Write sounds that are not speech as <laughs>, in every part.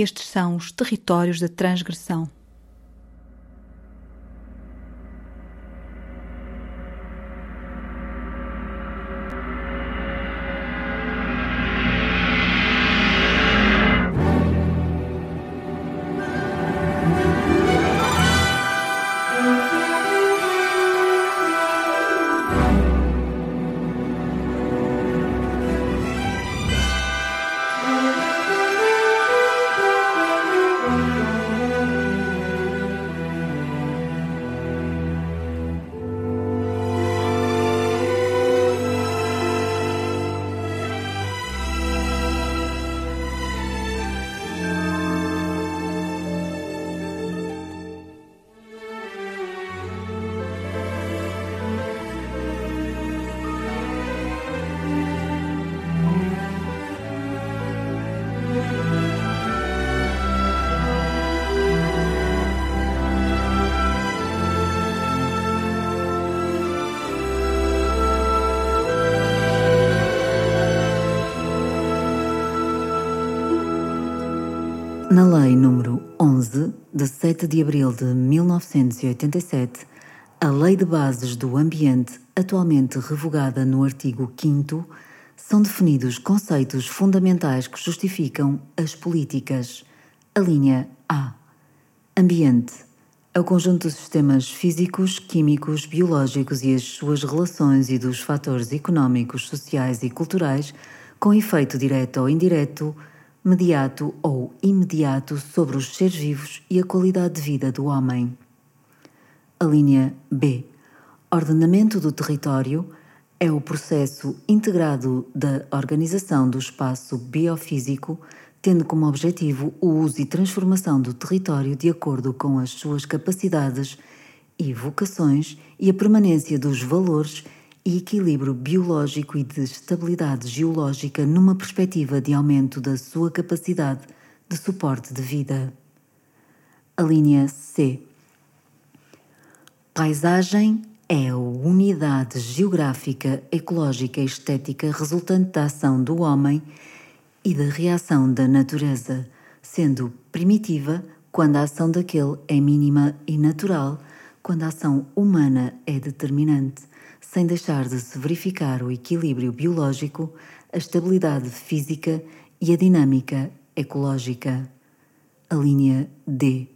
Estes são os territórios da transgressão. De 7 de abril de 1987, a Lei de Bases do Ambiente, atualmente revogada no artigo 5 são definidos conceitos fundamentais que justificam as políticas. A linha A. Ambiente é o conjunto de sistemas físicos, químicos, biológicos e as suas relações e dos fatores económicos, sociais e culturais com efeito direto ou indireto mediato ou imediato sobre os seres vivos e a qualidade de vida do homem. A linha B. Ordenamento do território é o processo integrado da organização do espaço biofísico, tendo como objetivo o uso e transformação do território de acordo com as suas capacidades e vocações e a permanência dos valores e equilíbrio biológico e de estabilidade geológica numa perspectiva de aumento da sua capacidade de suporte de vida. A linha C. Paisagem é a unidade geográfica, ecológica e estética resultante da ação do homem e da reação da natureza, sendo primitiva quando a ação daquele é mínima e natural quando a ação humana é determinante sem deixar de se verificar o equilíbrio biológico, a estabilidade física e a dinâmica ecológica. A linha D.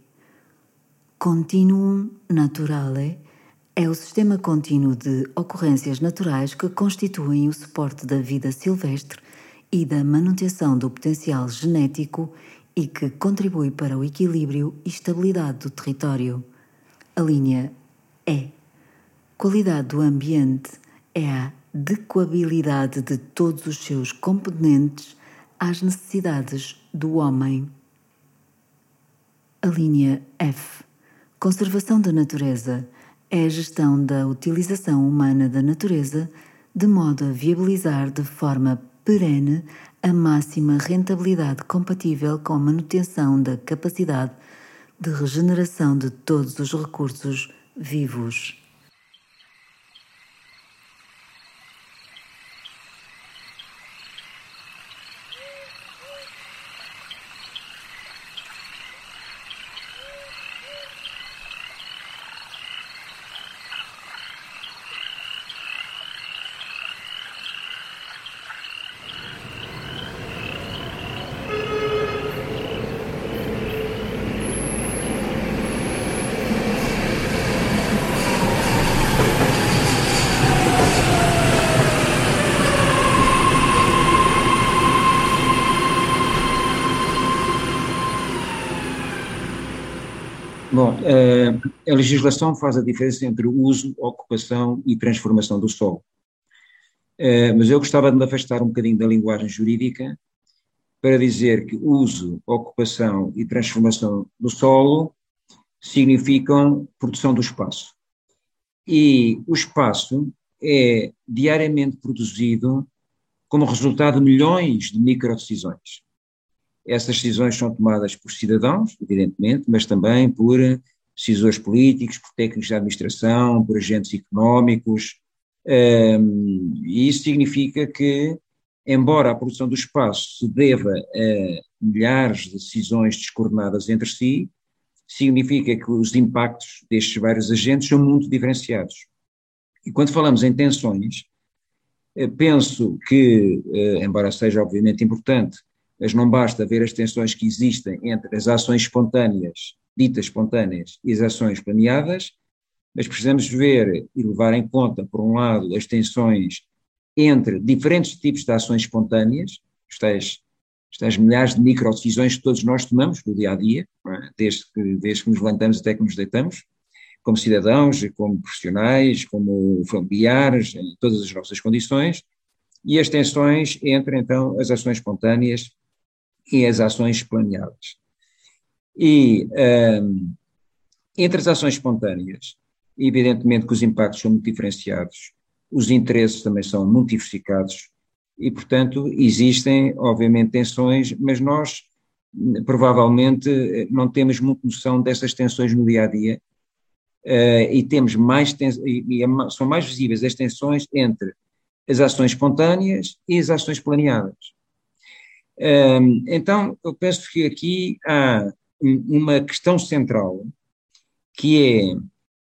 Continuum naturale é o sistema contínuo de ocorrências naturais que constituem o suporte da vida silvestre e da manutenção do potencial genético e que contribui para o equilíbrio e estabilidade do território. A linha E Qualidade do ambiente é a adequabilidade de todos os seus componentes às necessidades do homem. A linha F. Conservação da natureza é a gestão da utilização humana da natureza de modo a viabilizar de forma perene a máxima rentabilidade compatível com a manutenção da capacidade de regeneração de todos os recursos vivos. Bom, eh, a legislação faz a diferença entre uso, ocupação e transformação do solo. Eh, mas eu gostava de me afastar um bocadinho da linguagem jurídica para dizer que uso, ocupação e transformação do solo significam produção do espaço. E o espaço é diariamente produzido como resultado de milhões de microdecisões. Essas decisões são tomadas por cidadãos, evidentemente, mas também por decisores políticos, por técnicos de administração, por agentes económicos. Um, e isso significa que, embora a produção do espaço se deva a milhares de decisões descoordenadas entre si, significa que os impactos destes vários agentes são muito diferenciados. E quando falamos em tensões, eh, penso que, eh, embora seja obviamente importante, mas não basta ver as tensões que existem entre as ações espontâneas, ditas espontâneas, e as ações planeadas, mas precisamos ver e levar em conta, por um lado, as tensões entre diferentes tipos de ações espontâneas, estas, estas milhares de micro-decisões que todos nós tomamos no dia a dia, é? desde, que, desde que nos levantamos até que nos deitamos, como cidadãos, como profissionais, como familiares, em todas as nossas condições, e as tensões entre, então, as ações espontâneas e as ações planeadas. E um, entre as ações espontâneas, evidentemente que os impactos são muito diferenciados, os interesses também são muito diversificados e, portanto, existem, obviamente, tensões, mas nós provavelmente não temos muita noção dessas tensões no dia a dia uh, e temos mais e, e, é são mais visíveis as tensões entre as ações espontâneas e as ações planeadas. Um, então, eu penso que aqui há uma questão central que é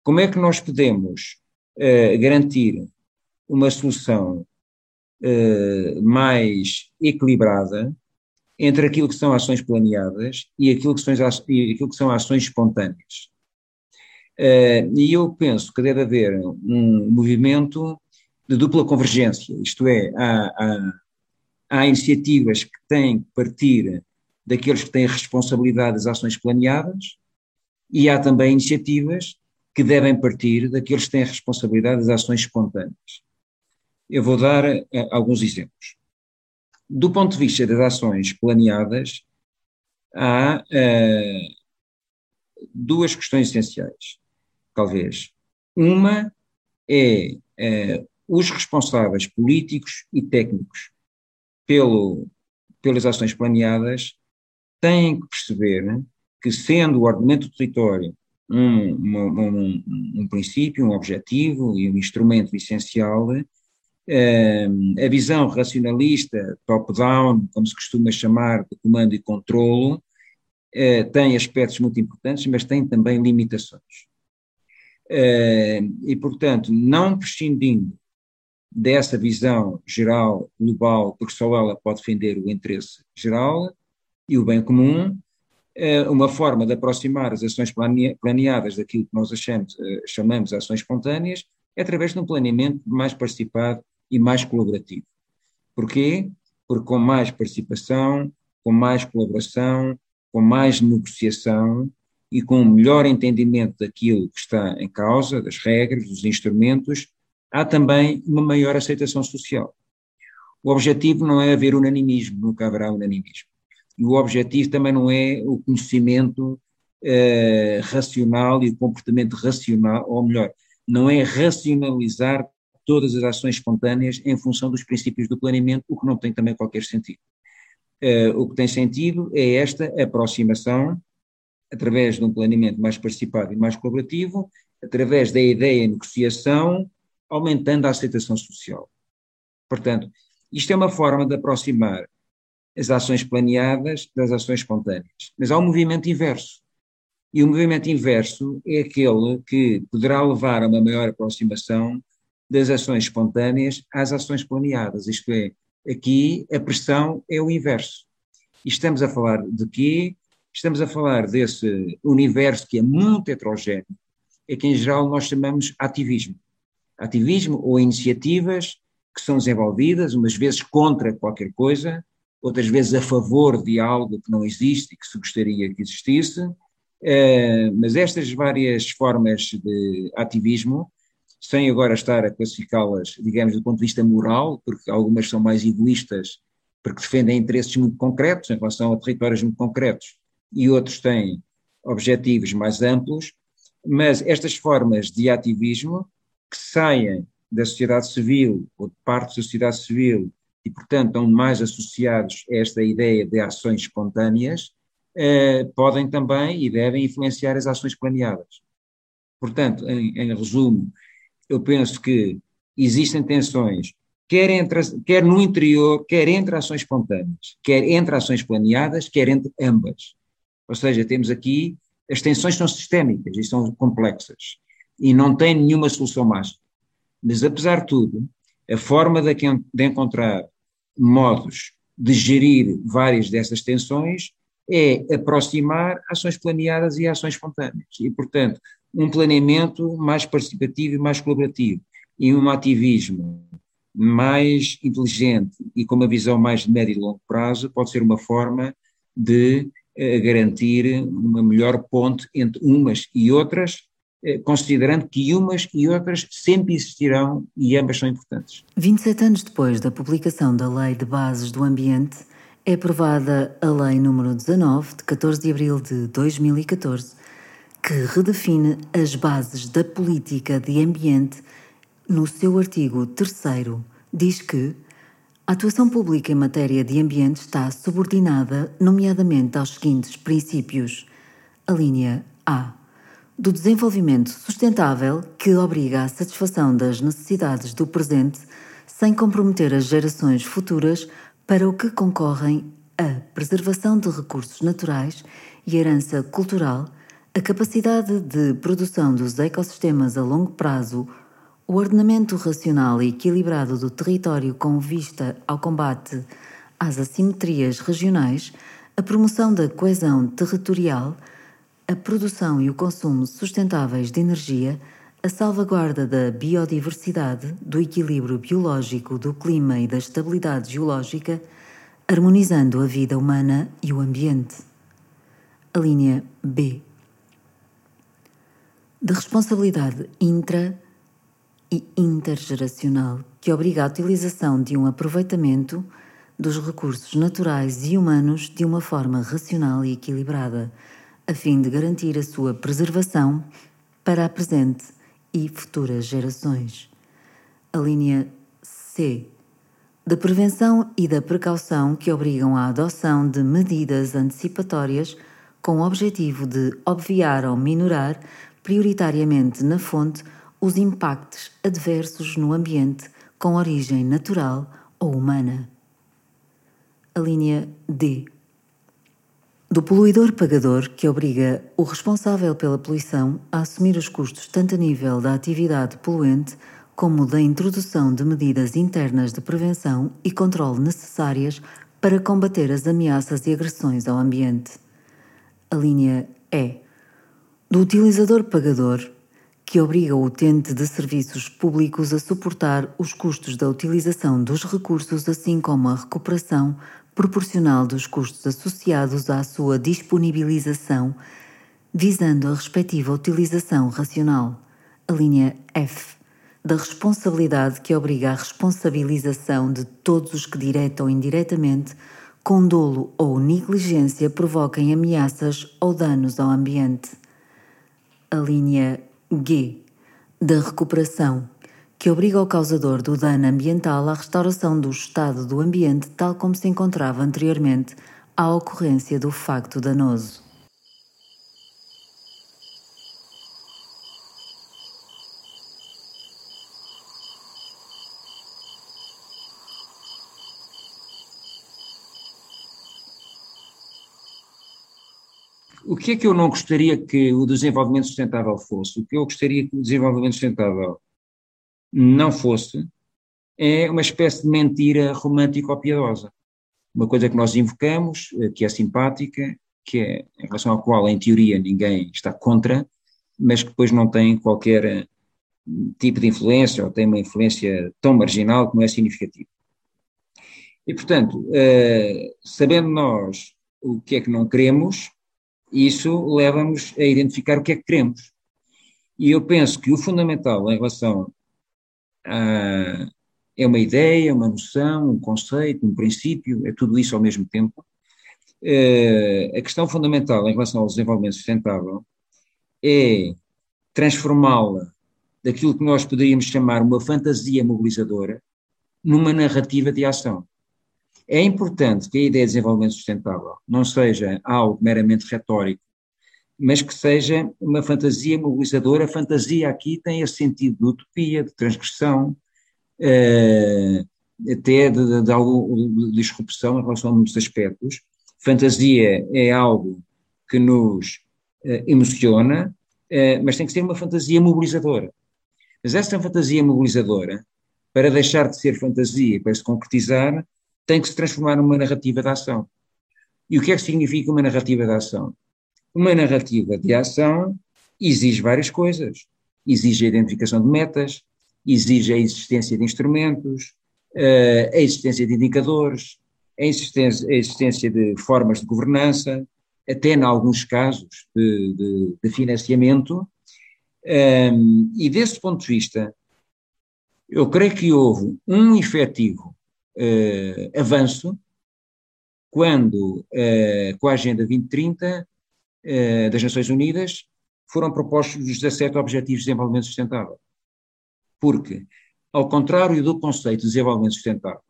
como é que nós podemos uh, garantir uma solução uh, mais equilibrada entre aquilo que são ações planeadas e aquilo que são, e aquilo que são ações espontâneas. Uh, e eu penso que deve haver um movimento de dupla convergência, isto é, há, há, há iniciativas que têm que partir daqueles que têm responsabilidade das ações planeadas e há também iniciativas que devem partir daqueles que têm responsabilidade das ações espontâneas. Eu vou dar uh, alguns exemplos. Do ponto de vista das ações planeadas, há uh, duas questões essenciais, talvez. Uma é uh, os responsáveis políticos e técnicos pelo, pelas ações planeadas têm que perceber que, sendo o ordenamento do território um, um, um, um princípio, um objetivo e um instrumento essencial, a visão racionalista, top-down, como se costuma chamar, de comando e controlo, eh, tem aspectos muito importantes, mas tem também limitações. E, portanto, não prescindindo dessa visão geral, global, porque só ela pode defender o interesse geral e o bem comum, eh, uma forma de aproximar as ações planeadas daquilo que nós achamos, eh, chamamos ações espontâneas é através de um planeamento mais participado e mais colaborativo. Porquê? Porque com mais participação, com mais colaboração, com mais negociação e com um melhor entendimento daquilo que está em causa, das regras, dos instrumentos, há também uma maior aceitação social. O objetivo não é haver unanimismo, nunca haverá unanimismo. E o objetivo também não é o conhecimento eh, racional e o comportamento racional, ou melhor, não é racionalizar todas as ações espontâneas em função dos princípios do planeamento, o que não tem também qualquer sentido. Uh, o que tem sentido é esta aproximação, através de um planeamento mais participado e mais colaborativo, através da ideia de negociação, aumentando a aceitação social. Portanto, isto é uma forma de aproximar as ações planeadas das ações espontâneas. Mas há um movimento inverso. E o movimento inverso é aquele que poderá levar a uma maior aproximação das ações espontâneas às ações planeadas, isto é, aqui a pressão é o inverso. E estamos a falar de quê? Estamos a falar desse universo que é muito heterogéneo, é que em geral nós chamamos ativismo. Ativismo ou iniciativas que são desenvolvidas, umas vezes contra qualquer coisa, outras vezes a favor de algo que não existe e que se gostaria que existisse, uh, mas estas várias formas de ativismo sem agora estar a classificá-las, digamos, do ponto de vista moral, porque algumas são mais egoístas, porque defendem interesses muito concretos em relação a territórios muito concretos, e outros têm objetivos mais amplos, mas estas formas de ativismo que saem da sociedade civil ou de partes da sociedade civil e, portanto, estão mais associados a esta ideia de ações espontâneas, eh, podem também e devem influenciar as ações planeadas. Portanto, em, em resumo, eu penso que existem tensões quer, entre, quer no interior, quer entre ações espontâneas, quer entre ações planeadas, quer entre ambas. Ou seja, temos aqui, as tensões são sistémicas e são complexas, e não tem nenhuma solução mágica. Mas, apesar de tudo, a forma de, de encontrar modos de gerir várias dessas tensões é aproximar ações planeadas e ações espontâneas. E, portanto, um planeamento mais participativo e mais colaborativo e um ativismo mais inteligente e com uma visão mais de médio e longo prazo pode ser uma forma de eh, garantir uma melhor ponte entre umas e outras, considerando que umas e outras sempre existirão e ambas são importantes. 27 anos depois da publicação da Lei de Bases do Ambiente, é aprovada a Lei número 19, de 14 de abril de 2014, que redefine as bases da política de ambiente no seu artigo 3 diz que a atuação pública em matéria de ambiente está subordinada, nomeadamente, aos seguintes princípios. A linha A. Do desenvolvimento sustentável, que obriga à satisfação das necessidades do presente, sem comprometer as gerações futuras para o que concorrem a preservação de recursos naturais e herança cultural, a capacidade de produção dos ecossistemas a longo prazo, o ordenamento racional e equilibrado do território com vista ao combate às assimetrias regionais, a promoção da coesão territorial, a produção e o consumo sustentáveis de energia, a salvaguarda da biodiversidade, do equilíbrio biológico, do clima e da estabilidade geológica, harmonizando a vida humana e o ambiente. A linha B. De responsabilidade intra e intergeracional que obriga a utilização de um aproveitamento dos recursos naturais e humanos de uma forma racional e equilibrada, a fim de garantir a sua preservação para a presente e futuras gerações. A linha C. Da prevenção e da precaução que obrigam à adoção de medidas antecipatórias com o objetivo de obviar ou minorar, prioritariamente na fonte, os impactos adversos no ambiente com origem natural ou humana. A linha D do poluidor pagador que obriga o responsável pela poluição a assumir os custos tanto a nível da atividade poluente como da introdução de medidas internas de prevenção e controle necessárias para combater as ameaças e agressões ao ambiente. A linha E. Do utilizador pagador que obriga o utente de serviços públicos a suportar os custos da utilização dos recursos, assim como a recuperação proporcional dos custos associados à sua disponibilização, visando a respectiva utilização racional. A linha F da responsabilidade que obriga à responsabilização de todos os que, direta ou indiretamente, com dolo ou negligência, provoquem ameaças ou danos ao ambiente. A linha G da recuperação que obriga o causador do dano ambiental à restauração do estado do ambiente tal como se encontrava anteriormente à ocorrência do facto danoso. O que é que eu não gostaria que o desenvolvimento sustentável fosse? O que eu gostaria que o desenvolvimento sustentável não fosse, é uma espécie de mentira romântica ou piedosa. Uma coisa que nós invocamos, eh, que é simpática, que é, em relação à qual, em teoria, ninguém está contra, mas que depois não tem qualquer eh, tipo de influência, ou tem uma influência tão marginal que não é significativa. E, portanto, uh, sabendo nós o que é que não queremos, isso leva-nos a identificar o que é que queremos. E eu penso que o fundamental em relação ah, é uma ideia, uma noção, um conceito, um princípio, é tudo isso ao mesmo tempo. Uh, a questão fundamental em relação ao desenvolvimento sustentável é transformá-la daquilo que nós poderíamos chamar uma fantasia mobilizadora numa narrativa de ação. É importante que a ideia de desenvolvimento sustentável não seja algo meramente retórico, mas que seja uma fantasia mobilizadora. A fantasia aqui tem esse sentido de utopia, de transgressão, uh, até de, de, algo, de disrupção em relação a muitos aspectos. Fantasia é algo que nos uh, emociona, uh, mas tem que ser uma fantasia mobilizadora. Mas essa fantasia mobilizadora, para deixar de ser fantasia, para se concretizar, tem que se transformar numa narrativa de ação. E o que é que significa uma narrativa de ação? Uma narrativa de ação exige várias coisas. Exige a identificação de metas, exige a existência de instrumentos, eh, a existência de indicadores, a existência, a existência de formas de governança, até em alguns casos de, de, de financiamento. E desse ponto de vista, eu creio que houve um efetivo uh, avanço quando, uh, com a Agenda 2030 uh, das Nações Unidas, foram propostos os 17 Objetivos de Desenvolvimento Sustentável. Porque, ao contrário do conceito de desenvolvimento sustentável,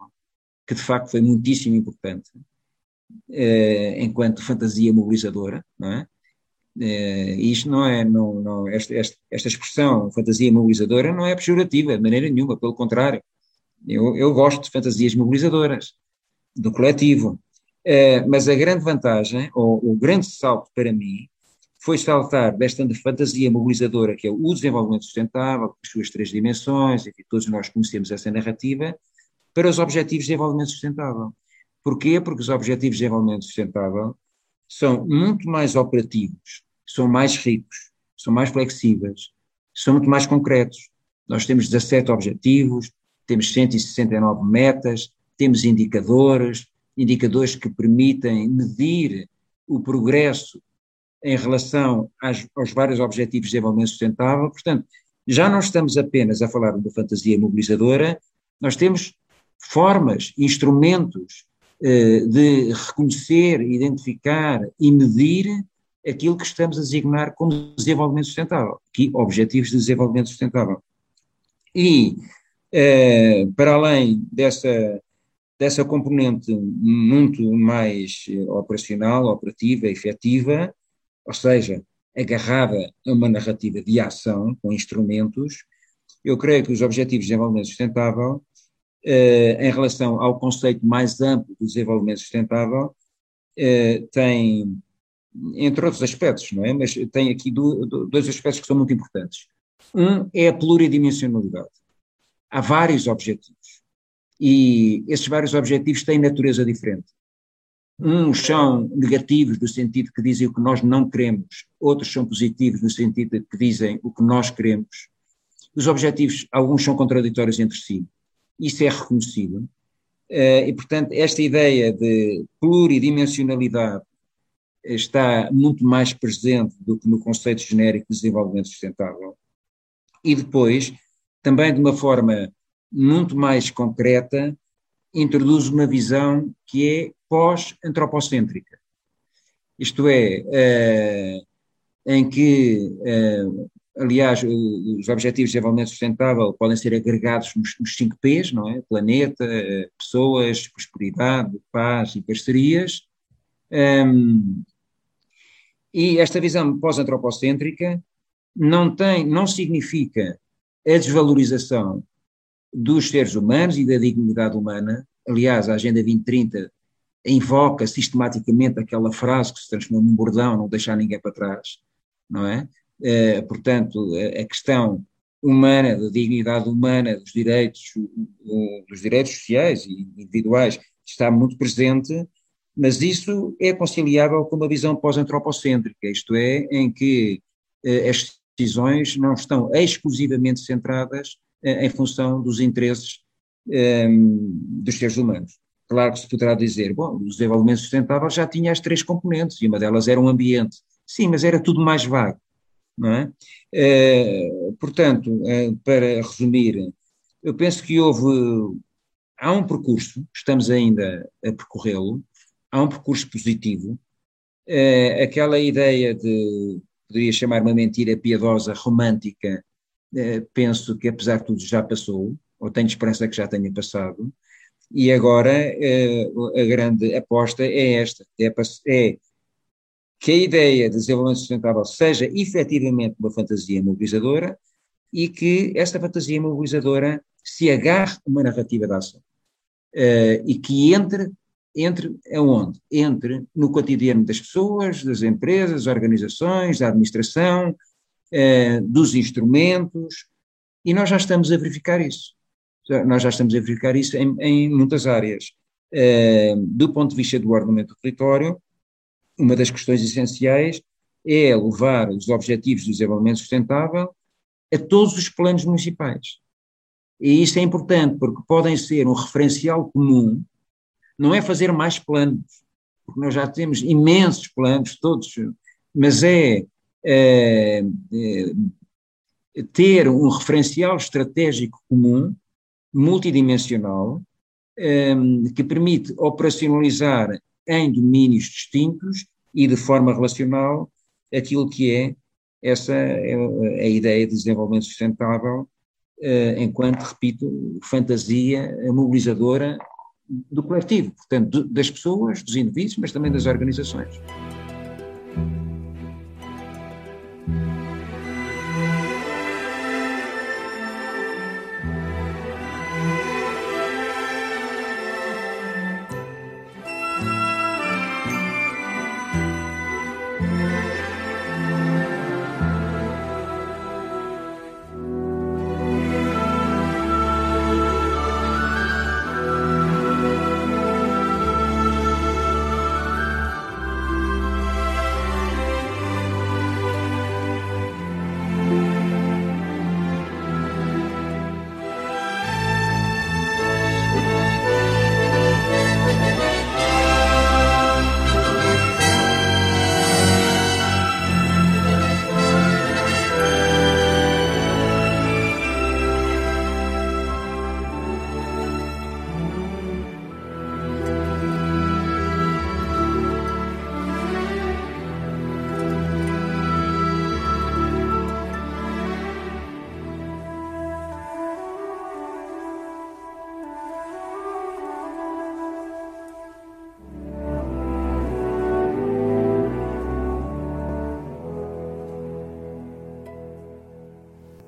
que de facto foi muitíssimo importante, eh, enquanto fantasia mobilizadora, não é? Eh, isto não é, não, não, esta, esta, esta, expressão, fantasia mobilizadora, não é pejorativa de maneira nenhuma, pelo contrário. Eu, eu gosto de fantasias mobilizadoras, do coletivo. Eh, mas a grande vantagem, ou o grande salto para mim, foi saltar desta fantasia mobilizadora que é o desenvolvimento sustentável, com as suas três dimensões, enfim, todos nós conhecemos essa narrativa, para os Objetivos de Desenvolvimento Sustentável. Porquê? Porque os Objetivos de Desenvolvimento Sustentável são muito mais operativos, são mais ricos, são mais flexíveis, são muito mais concretos. Nós temos 17 objetivos, temos 169 metas, temos indicadores, indicadores que permitem medir o progresso em relação às, aos vários objetivos de desenvolvimento sustentável. Portanto, já não estamos apenas a falar de fantasia mobilizadora, nós temos formas, instrumentos eh, de reconhecer, identificar e medir aquilo que estamos a designar como desenvolvimento sustentável, aqui objetivos de desenvolvimento sustentável. E, eh, para além dessa, dessa componente muito mais operacional, operativa, efetiva, ou seja, agarrada a uma narrativa de ação com instrumentos, eu creio que os Objetivos de Desenvolvimento Sustentável, eh, em relação ao conceito mais amplo do desenvolvimento sustentável, eh, têm, entre outros aspectos, não é? Mas tem aqui do, do, dois aspectos que são muito importantes. Um é a pluridimensionalidade. Há vários objetivos. E esses vários objetivos têm natureza diferente. Uns são negativos no sentido que dizem o que nós não queremos, outros são positivos no sentido que dizem o que nós queremos. Os objetivos, alguns são contraditórios entre si. Isso é reconhecido. Eh, e, portanto, esta ideia de pluridimensionalidade está muito mais presente do que no conceito genérico de desenvolvimento sustentável. E depois, também de uma forma muito mais concreta, introduz uma visão que é pós-antropocêntrica. Isto é, uh, em que, uh, aliás, os Objetivos de Desenvolvimento Sustentável podem ser agregados nos, nos cinco P's, não é? Planeta, pessoas, prosperidade, paz e parcerias. Um, e esta visão pós-antropocêntrica não tem, não significa a desvalorização dos seres humanos e da dignidade humana. Aliás, a Agenda 2030 invoca sistematicamente aquela frase que se transformou num bordão, não deixar ninguém para trás, não é? Eh, portanto, a, questão humana, da dignidade humana, dos direitos, dos direitos sociais e individuais está muito presente, mas isso é conciliável com uma visão pós-antropocêntrica, isto é, em que eh, as decisões não estão exclusivamente centradas em função dos interesses eh, dos seres humanos. Claro que se poderá dizer, bom, o desenvolvimento sustentável já tinha as três componentes, e uma delas era o um ambiente. Sim, mas era tudo mais vago, não é? Eh, portanto, para resumir, eu penso que houve, há um percurso, estamos ainda a percorrê-lo, há um percurso positivo, aquela ideia de, poderia chamar uma mentira piedosa, romântica, penso que apesar de tudo já passou, ou tenho esperança que já tenha passado, e agora eh, a grande aposta é esta, é, é que a ideia de desenvolvimento sustentável seja efetivamente uma fantasia mobilizadora e que esta fantasia mobilizadora se agarre uma narrativa de ação. uh, e que entre, entre aonde? Entre no cotidiano das pessoas, das empresas, organizações, da administração, uh, dos instrumentos, e nós já estamos a verificar isso. Nós já estamos a verificar isso em, em muitas áreas. Uh, do ponto de vista do ordenamento do território, uma das questões essenciais é levar os objetivos do desenvolvimento sustentável a todos os planos municipais. E isso é importante porque podem ser um referencial comum, não é fazer mais planos, porque nós já temos imensos planos, todos, mas é, é, é ter um referencial estratégico comum, multidimensional, é, que permite operacionalizar em domínios distintos e de forma relacional aquilo que é essa é a ideia de desenvolvimento sustentável eh, enquanto, repito, fantasia mobilizadora do coletivo, portanto, das pessoas, dos indivíduos, mas também das organizações.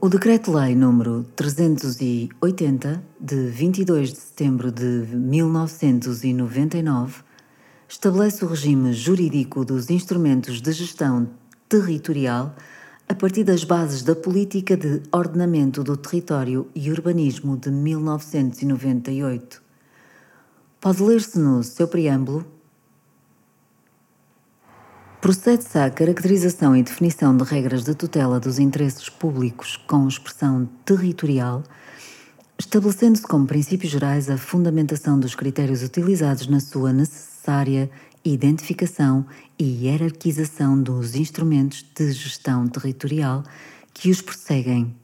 O Decreto-Lei número 380, de 22 de setembro de 1999, estabelece o regime jurídico dos instrumentos de gestão territorial a partir das bases da Política de Ordenamento do Território e Urbanismo de 1998. Pode ler-se no seu preâmbulo Procede-se à caracterização e definição de regras de tutela dos interesses públicos com expressão territorial, estabelecendo-se como princípios gerais a fundamentação dos critérios utilizados na sua necessária identificação e hierarquização dos instrumentos de gestão territorial que os perseguem.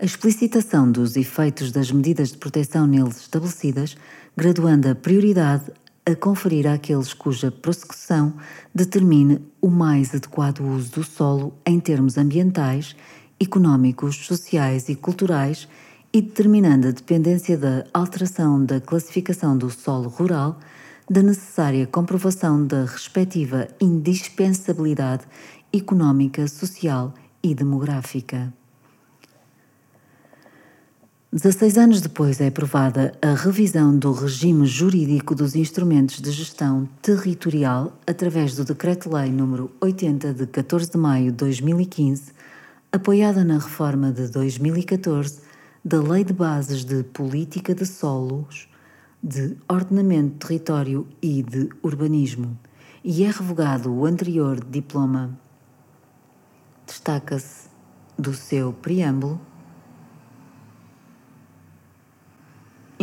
A explicitação dos efeitos das medidas de proteção neles estabelecidas, graduando a prioridade a conferir àqueles cuja prossecução determine o mais adequado uso do solo em termos ambientais, económicos, sociais e culturais e determinando a dependência da alteração da classificação do solo rural da necessária comprovação da respectiva indispensabilidade económica, social e demográfica. 16 anos depois é aprovada a revisão do regime jurídico dos instrumentos de gestão territorial através do Decreto-Lei nº 80 de 14 de maio de 2015, apoiada na reforma de 2014 da Lei de Bases de Política de Solos, de Ordenamento, Território e de Urbanismo, e é revogado o anterior diploma. Destaca-se do seu preâmbulo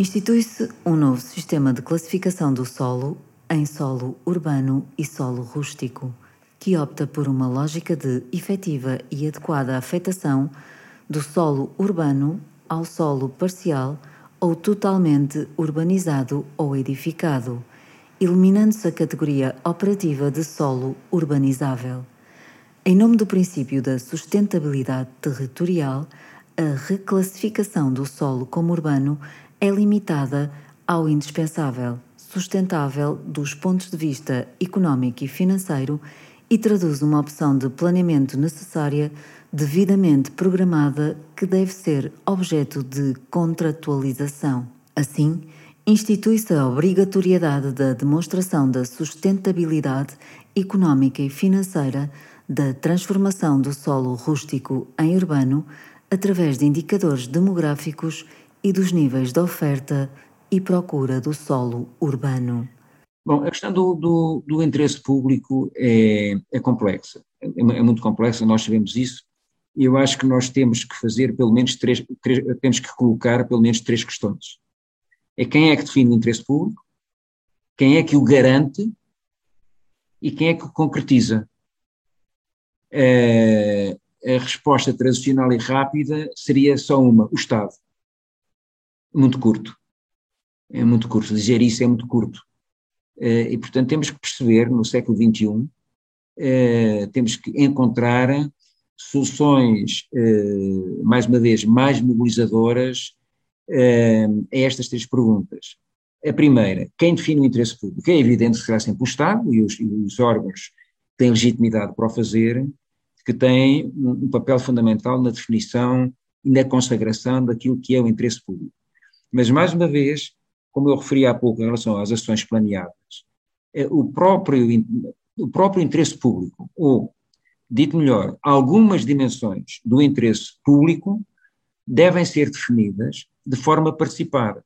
Institui-se um novo sistema de classificação do solo em solo urbano e solo rústico, que opta por uma lógica de efetiva e adequada afetação do solo urbano ao solo parcial ou totalmente urbanizado ou edificado, eliminando-se a categoria operativa de solo urbanizável. Em nome do princípio da sustentabilidade territorial, a reclassificação do solo como urbano é limitada ao indispensável, sustentável dos pontos de vista económico e financeiro e traduz uma opção de planeamento necessária, devidamente programada, que deve ser objeto de contratualização. Assim, institui-se a obrigatoriedade da demonstração da sustentabilidade económica e financeira da transformação do solo rústico em urbano através de indicadores demográficos e dos níveis de oferta e procura do solo urbano. Bom, a questão do, do, do interesse público é, é complexa, é, é, muito complexa, nós sabemos isso, e eu acho que nós temos que fazer pelo menos três, três, temos que colocar pelo menos três questões. É quem é que define o interesse público, quem é que o garante e quem é que o concretiza. É, a resposta tradicional e rápida seria só uma, o Estado. Muito curto. É muito curto. Dizer isso é muito curto. Eh, e, portanto, temos que perceber, no século XXI, eh, temos que encontrar soluções, eh, mais uma vez, mais mobilizadoras a estas três perguntas. A primeira, quem define o interesse público? É evidente que será sempre o Estado e os, e os órgãos têm legitimidade para o fazer, que têm um, um papel fundamental na definição e na consagração daquilo que é o interesse público. Mas, mais uma vez, como eu referi há pouco em relação às ações planeadas, é o próprio, o próprio interesse público, ou, dito melhor, algumas dimensões do interesse público devem ser definidas de forma participada.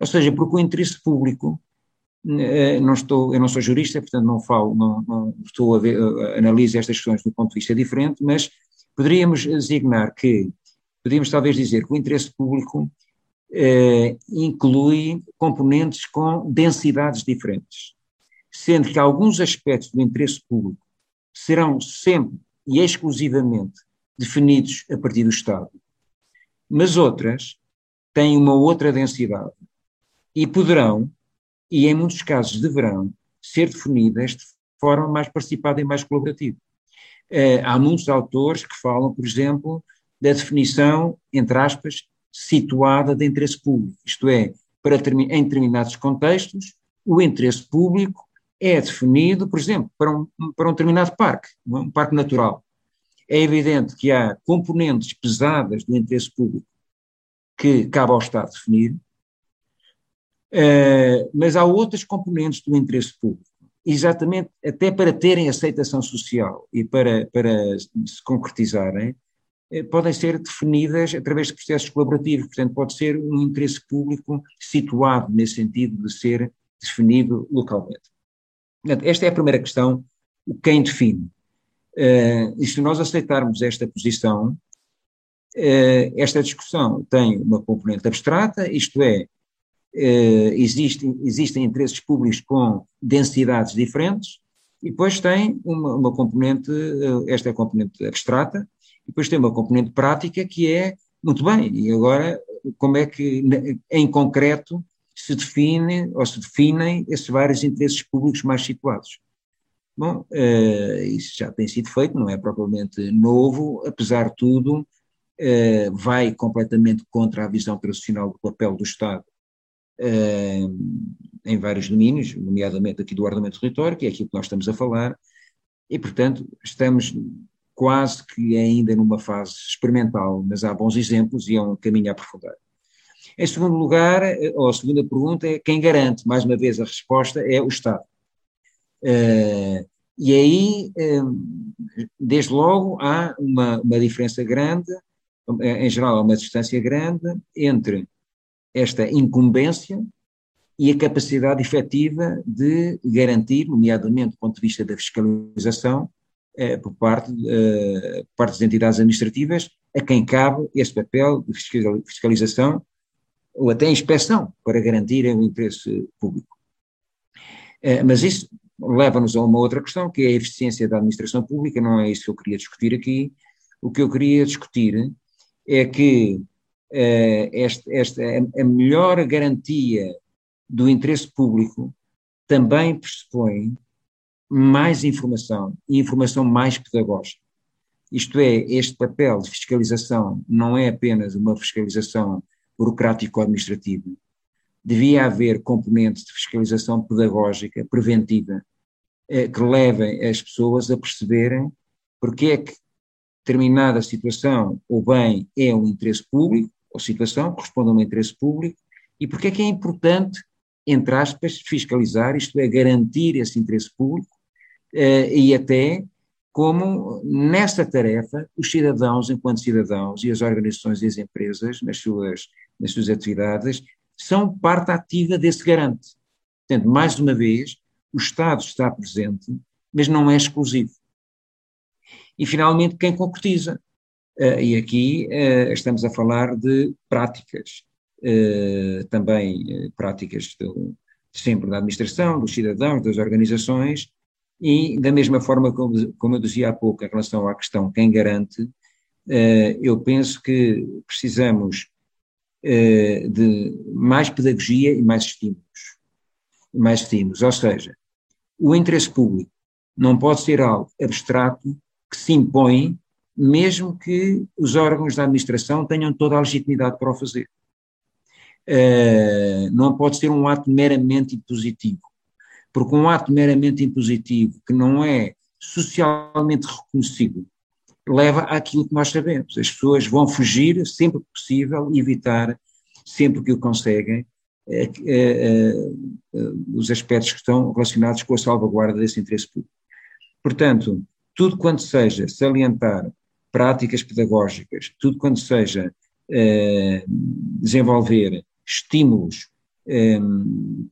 Ou seja, porque o interesse público, eh, não estou, eu não sou jurista, portanto não falo, não, não estou a ver, analiso estas questões do ponto de vista diferente, mas poderíamos designar que, poderíamos talvez dizer que o interesse público eh, inclui componentes com densidades diferentes, sendo que alguns aspectos do interesse público serão sempre e exclusivamente definidos a partir do Estado, mas outras têm uma outra densidade e poderão, e em muitos casos deverão, ser definidas de forma mais participada e mais colaborativa. Eh, há muitos autores que falam, por exemplo, da definição, entre aspas, situada de interesse público, isto é, para em determinados contextos, o interesse público é definido, por exemplo, para um, para um determinado parque, um parque natural. É evidente que há componentes pesadas do interesse público que cabe ao Estado definir, uh, mas há outras componentes do interesse público, exatamente até para terem aceitação social e para, para se concretizarem, podem ser definidas através de processos colaborativos, portanto, pode ser um interesse público situado nesse sentido de ser definido localmente. Portanto, esta é a primeira questão, quem define. Uh, e se nós aceitarmos esta posição, uh, esta discussão tem uma componente abstrata, isto é, uh, existem, existem interesses públicos com densidades diferentes, e depois tem uma, uma componente, esta é a componente abstrata, depois tem uma componente prática que é, muito bem, e agora como é que em concreto se define ou se definem esses vários interesses públicos mais situados. Bom, uh, isso já tem sido feito, não é propriamente novo, apesar de tudo, uh, vai completamente contra a visão tradicional do papel do Estado uh, em vários domínios, nomeadamente aqui do ordenamento território, que é aquilo que nós estamos a falar, e, portanto, estamos quase que ainda numa fase experimental, mas há bons exemplos e é um caminho a aprofundar. Em segundo lugar, ou a segunda pergunta é quem garante, mais uma vez a resposta é o Estado. Uh, e aí, um, desde logo, há uma, uma diferença grande, em geral há uma distância grande entre esta incumbência e a capacidade efetiva de garantir, nomeadamente do ponto de vista da fiscalização, eh, por parte, eh, por parte das entidades administrativas, a quem cabe esse papel de fiscalização ou até inspeção para garantir o interesse público. Eh, mas isso leva-nos a uma outra questão, que é a eficiência da administração pública, não é isso que eu queria discutir aqui. O que eu queria discutir é que esta, esta, a melhor garantia do interesse público também pressupõe mais informação e informação mais pedagógica. Isto é, este papel de fiscalização não é apenas uma fiscalização burocrático-administrativa. Devia haver componentes de fiscalização pedagógica, preventiva, eh, que levem as pessoas a perceberem porque é que determinada situação ou bem é um interesse público, ou situação corresponde a um interesse público, E porquê é que é importante, entre aspas, fiscalizar, isto é, garantir esse interesse público uh, e até como nesta tarefa os cidadãos, enquanto cidadãos, e as organizações e as empresas, nas suas, nas suas atividades, são parte ativa desse garante. Portanto, mais uma vez, o Estado está presente, mas não é exclusivo. E, finalmente, quem concretiza? Uh, e aqui uh, estamos a falar de práticas, uh, também práticas do, sempre da administração, dos cidadãos, das organizações, e da mesma forma como, como eu dizia há pouco em relação à questão quem garante, eu penso que precisamos de mais pedagogia e mais estímulos. Mais estímulos, ou seja, o interesse público não pode ser algo abstrato que se impõe, mesmo que os órgãos da administração tenham toda a legitimidade para o fazer. Uh, não pode ser um ato meramente impositivo, porque um ato meramente impositivo que não é socialmente reconhecido leva àquilo que nós sabemos. As pessoas vão fugir sempre que possível, evitar sempre que o conseguem, eh, eh, os aspectos que estão relacionados com a salvaguarda desse interesse público. Portanto, tudo quanto seja salientar práticas pedagógicas, tudo quanto seja eh, desenvolver estímulos eh,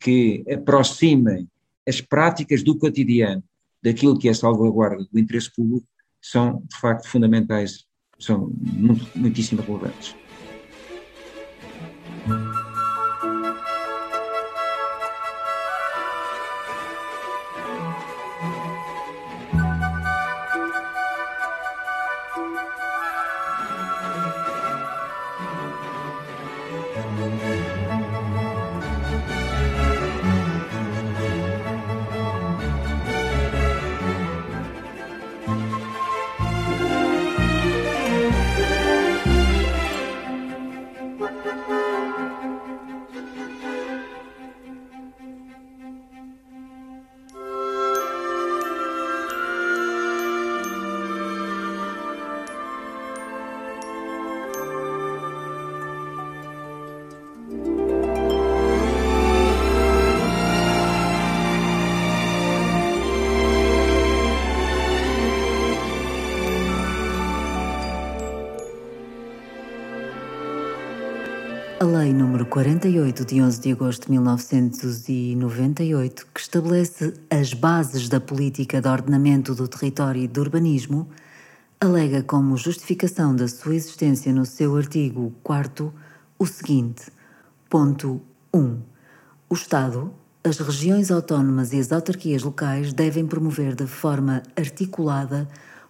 que aproximem as práticas do cotidiano daquilo que é salvaguarda do interesse público, são de facto fundamentais, são muito, muitíssimo relevantes. 48, de 11 de agosto de 1998, que estabelece as bases da política de ordenamento do território e de urbanismo, alega como justificação da sua existência no seu artigo 4 o seguinte: ponto 1. O Estado, as regiões autónomas e as autarquias locais devem promover de forma articulada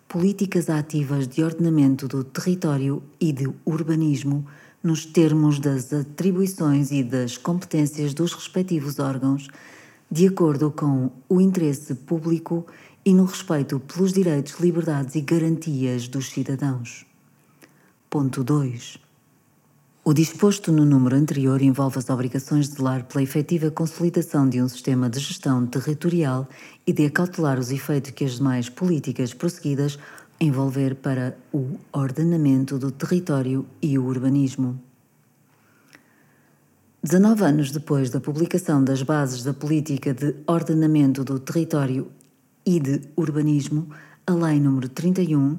políticas ativas de ordenamento do território e de urbanismo nos termos das atribuições e das competências dos respectivos órgãos, de acordo com o interesse público e no respeito pelos direitos, liberdades e garantias dos cidadãos. Ponto 2. O disposto no número anterior envolve as obrigações de zelar pela efetiva consolidação de um sistema de gestão territorial e de acautelar os efeitos que as demais políticas prosseguidas envolver para o ordenamento do território e o urbanismo. 19 anos depois da publicação das bases da política de ordenamento do território e de urbanismo, a Lei nº 31,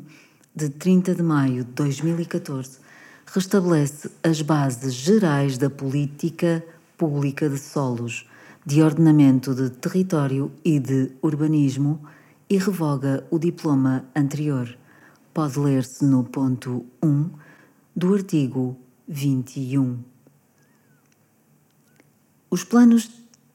de 30 de maio de 2014, restabelece as bases gerais da política pública de solos, de ordenamento de território e de urbanismo e revoga o diploma anterior. Pode ler-se no ponto 1 do artigo 21. Os planos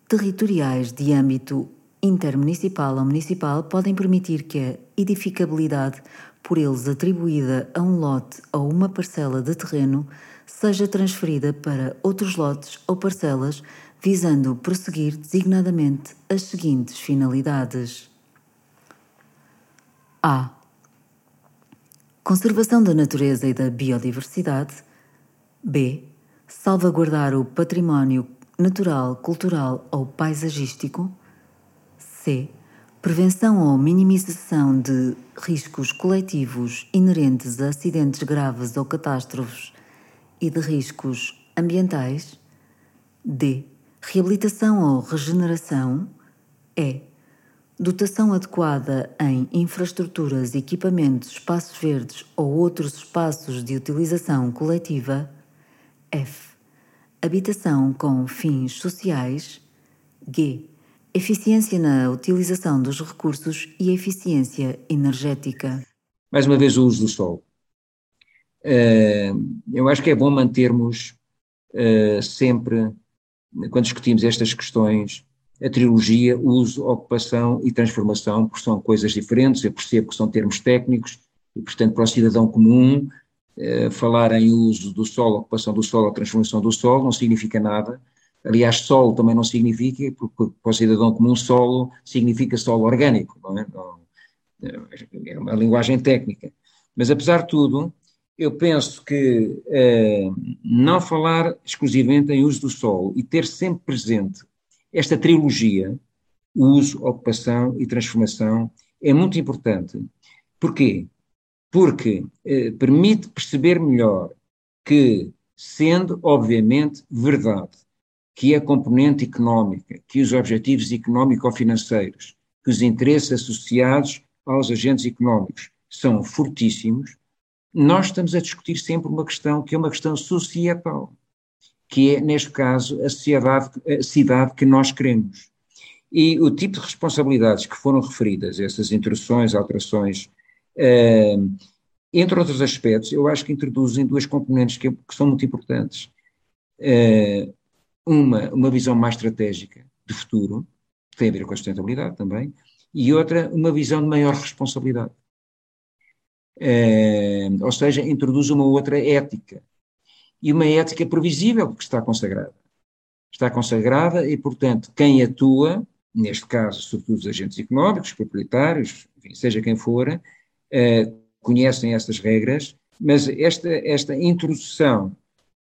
territoriais de âmbito intermunicipal ou municipal podem permitir que a edificabilidade por eles atribuída a um lote ou uma parcela de terreno seja transferida para outros lotes ou parcelas, visando prosseguir designadamente as seguintes finalidades a. Conservação da natureza e da biodiversidade. B. Salvaguardar o património natural, cultural ou paisagístico. C. Prevenção ou minimização de riscos coletivos inerentes a acidentes graves ou catástrofes e de riscos ambientais. D. Reabilitação ou regeneração. E. Dotação adequada em infraestruturas, equipamentos, espaços verdes ou outros espaços de utilização coletiva. F. Habitação com fins sociais. G. Eficiência na utilização dos recursos e eficiência energética. Mais uma vez, o uso do sol. Uh, eu acho que é bom mantermos uh, sempre, quando discutimos estas questões, a trilogia uso, ocupação e transformação, porque são coisas diferentes, eu percebo que são termos técnicos, e portanto para o cidadão comum eh, falar em uso do solo, ocupação do solo, transformação do solo, não significa nada. Aliás, solo também não significa, porque para o cidadão comum solo significa solo orgânico, não é? Não, é uma linguagem técnica. Mas apesar de tudo, eu penso que eh, não falar exclusivamente em uso do solo e ter sempre presente esta trilogia, uso, ocupação e transformação, é muito importante. Porquê? Porque eh, permite perceber melhor que, sendo obviamente verdade que a componente económica, que os objetivos económico-financeiros, que os interesses associados aos agentes económicos são fortíssimos, nós estamos a discutir sempre uma questão que é uma questão societal que é, neste caso, a, sociedade, a cidade que nós queremos. E o tipo de responsabilidades que foram referidas, essas introduções, alterações, uh, entre outros aspectos, eu acho que introduzem duas componentes que, que são muito importantes. Uh, uma, uma visão mais estratégica de futuro, que tem a ver com a sustentabilidade também, e outra, uma visão de maior responsabilidade. Uh, ou seja, introduz uma outra ética e uma ética previsível, porque está consagrada. Está consagrada e, portanto, quem atua, neste caso, sobretudo os agentes económicos, proprietários, enfim, seja quem for, eh, conhecem essas regras, mas esta, esta introdução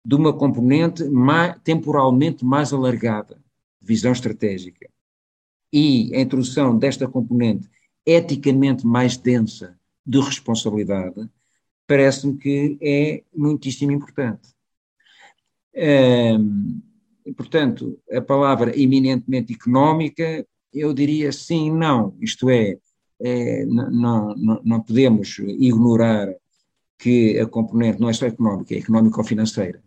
de uma componente mais, temporalmente mais alargada, visão estratégica, e a introdução desta componente eticamente mais densa de responsabilidade, parece-me que é muitíssimo importante portanto, a palavra eminentemente económica, eu diria sim, não. Isto é, é não, não, não podemos ignorar que a componente não é só económica, é económico-financeira.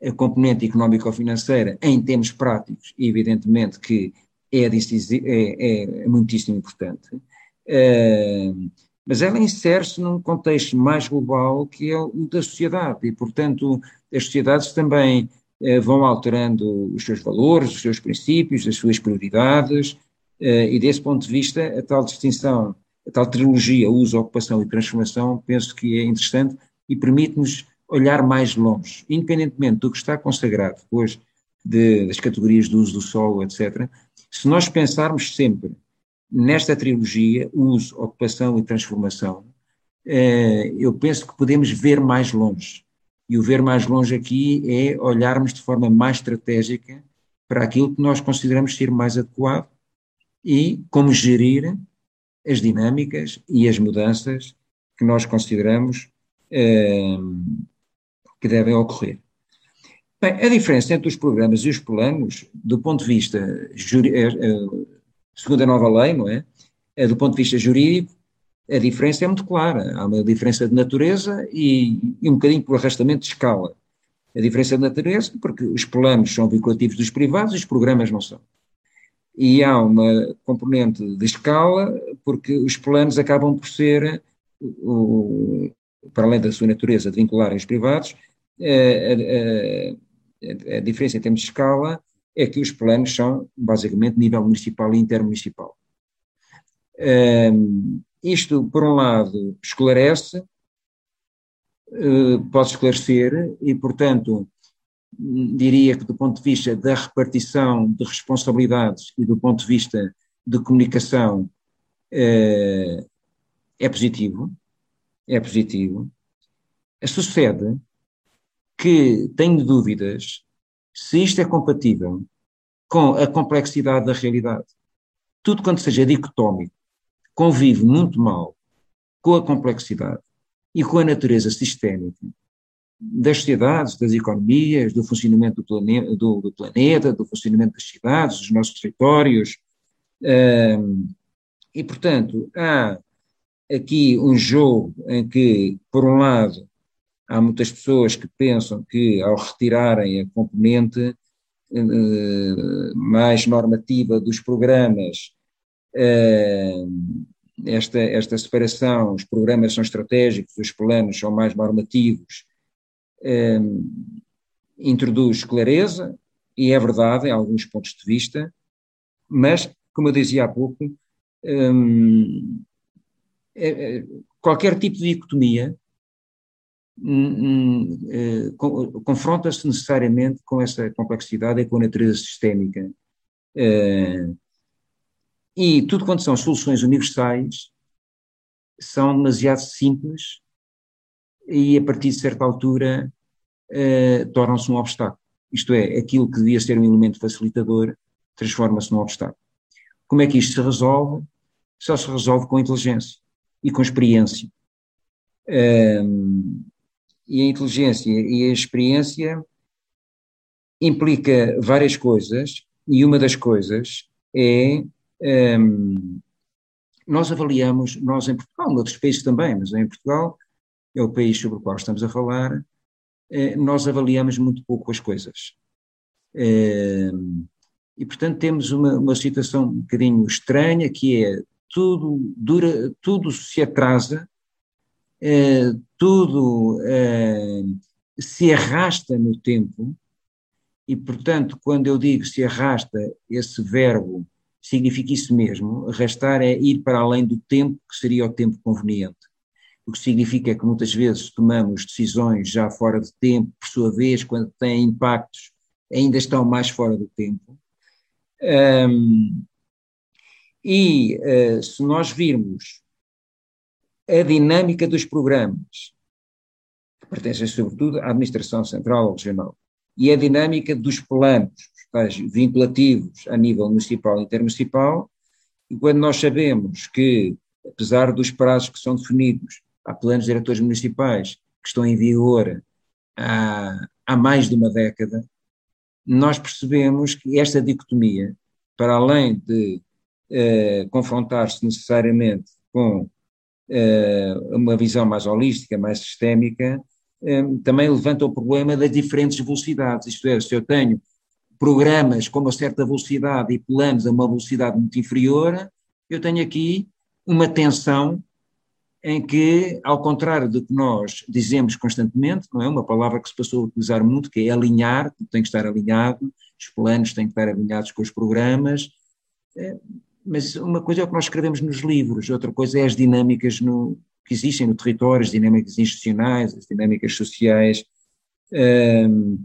É? A componente económico-financeira, em termos práticos, evidentemente que é, é, é muitíssimo importante. Mas ela insere-se num contexto mais global que é o da sociedade, e, portanto, as sociedades também eh, vão alterando os seus valores, os seus princípios, as suas prioridades, eh, e desse ponto de vista, a tal distinção, a tal trilogia, uso, ocupação e transformação, penso que é interessante e permite-nos olhar mais longe, independentemente do que está consagrado depois de, das categorias do uso do solo, etc. Se nós pensarmos sempre nesta trilogia, uso, ocupação e transformação, eh, eu penso que podemos ver mais longe. E o ver mais longe aqui é olharmos de forma mais estratégica para aquilo que nós consideramos ser mais adequado e como gerir as dinâmicas e as mudanças que nós consideramos eh, que devem ocorrer. Bem, a diferença entre os programas e os planos, do ponto de vista eh, segundo a nova lei, não é? é? Do ponto de vista jurídico, a diferença é muito clara. Há uma diferença de natureza e, e um bocadinho por arrastamento de escala. A diferença de natureza, porque os planos são vinculativos dos privados e os programas não são. E há uma componente de escala, porque os planos acabam por ser, para além da sua natureza de vincularem os privados, a, a, a, diferença em termos de escala é que os planos são basicamente nível municipal e intermunicipal. Um, isto, por um lado, esclarece, uh, pode esclarecer, e, portanto, diria que do ponto de vista da repartição de responsabilidades e do ponto de vista de comunicação uh, é positivo, é positivo. Sucede que tenho dúvidas se isto é compatível com a complexidade da realidade. Tudo quanto seja dicotómico convive muito mal com a complexidade e com a natureza sistémica das sociedades, das economias, do funcionamento do, plane do, do, planeta, do funcionamento das cidades, dos nossos territórios. Um, e, portanto, há aqui um jogo em que, por um lado, há muitas pessoas que pensam que, ao retirarem a componente uh, mais normativa dos programas, esta, esta separação, os programas são estratégicos, os planos são mais normativos, um, introduz clareza, e é verdade em alguns pontos de vista, mas, como eu dizia há pouco, é, qualquer tipo de dicotomia um, um, é, confronta-se necessariamente com essa complexidade e com a natureza sistémica. Uh, e tudo quanto são soluções universais são demasiado simples e, a partir de certa altura, uh, tornam-se um obstáculo. Isto é, aquilo que devia ser um elemento facilitador transforma-se num obstáculo. Como é que isto se resolve? Só se resolve com inteligência e com experiência. Um, e a inteligência e a experiência implica várias coisas, e uma das coisas é um, nós avaliamos, nós em Portugal, noutros países também, mas em Portugal, é o país sobre o qual estamos a falar, eh, nós avaliamos muito pouco as coisas. Eh, e, portanto, temos uma, uma situação um bocadinho estranha, que é tudo, dura, tudo se atrasa, eh, tudo se arrasta no tempo, e, portanto, quando eu digo se arrasta, esse verbo significa isso mesmo. Arrastar é ir para além do tempo que seria o tempo conveniente. O que significa que muitas vezes tomamos decisões já fora de tempo, por sua vez, quando têm impactos, ainda estão mais fora do tempo. Um, e uh, se nós virmos a dinâmica dos programas, que pertencem sobretudo à Administração Central ou Regional, e a dinâmica dos planos, vinculativos a nível municipal e intermunicipal, e quando nós sabemos que, apesar dos prazos que são definidos, há planos diretores municipais que estão em vigor há, há mais de uma década, nós percebemos que esta dicotomia, para além de eh, confrontar-se necessariamente com eh, uma visão mais holística, mais sistémica, eh, também levanta o problema das diferentes velocidades. Isto é, se eu tenho programas com uma certa velocidade e planos a uma velocidade muito inferior, eu tenho aqui uma tensão em que, ao contrário do que nós dizemos constantemente, não é? Uma palavra que se passou a utilizar muito, que é alinhar, tem que estar alinhado, os planos têm que estar alinhados com os programas, é, mas uma coisa é o que nós escrevemos nos livros, outra coisa é as dinâmicas no, que existem no território, as dinâmicas institucionais, as dinâmicas sociais, um,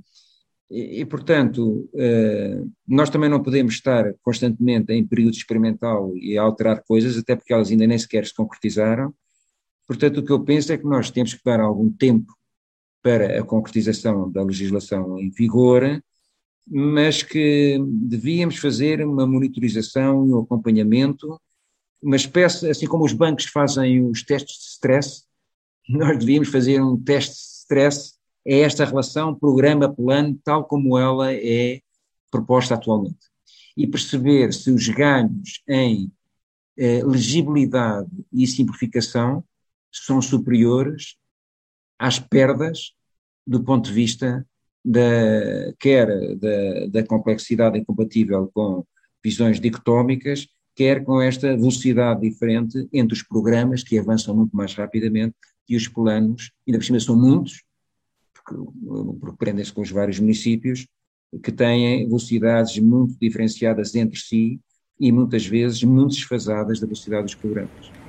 e, e, portanto, uh, nós também não podemos estar constantemente em período experimental e a alterar coisas, até porque elas ainda nem sequer se concretizaram. Portanto, o que eu penso é que nós temos que dar algum tempo para a concretização da legislação em vigor, mas que devíamos fazer uma monitorização e um acompanhamento, uma espécie, assim como os bancos fazem os testes de stress, <laughs> nós devíamos fazer um teste de stress é esta relação programa-plano, tal como ela é proposta atualmente. E perceber se os ganhos em eh, legibilidade e simplificação são superiores às perdas do ponto de vista da, quer da, da complexidade incompatível com visões dicotómicas, quer com esta velocidade diferente entre os programas que avançam muito mais rapidamente e os planos, ainda por cima são muitos, porque prendem-se com os vários municípios, que têm velocidades muito diferenciadas entre si e muitas vezes muito desfasadas da velocidade dos programas.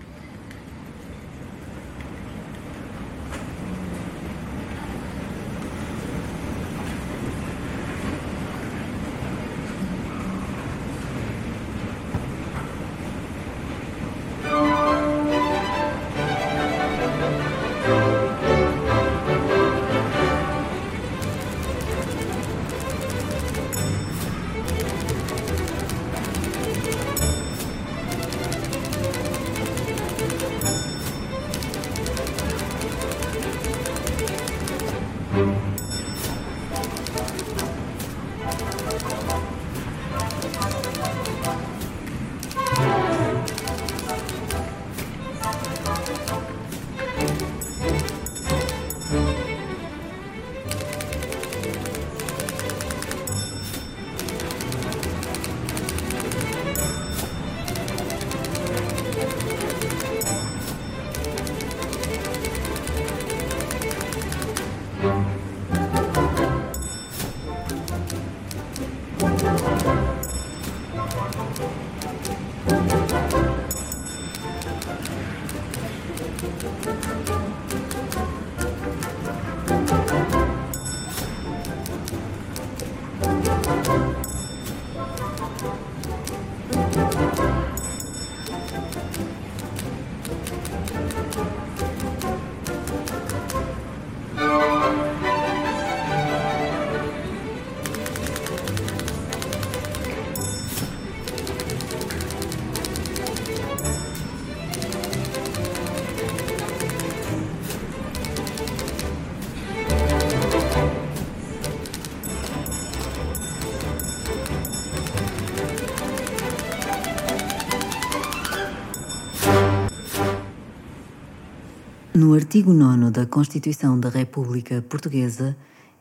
No artigo 9 da Constituição da República Portuguesa,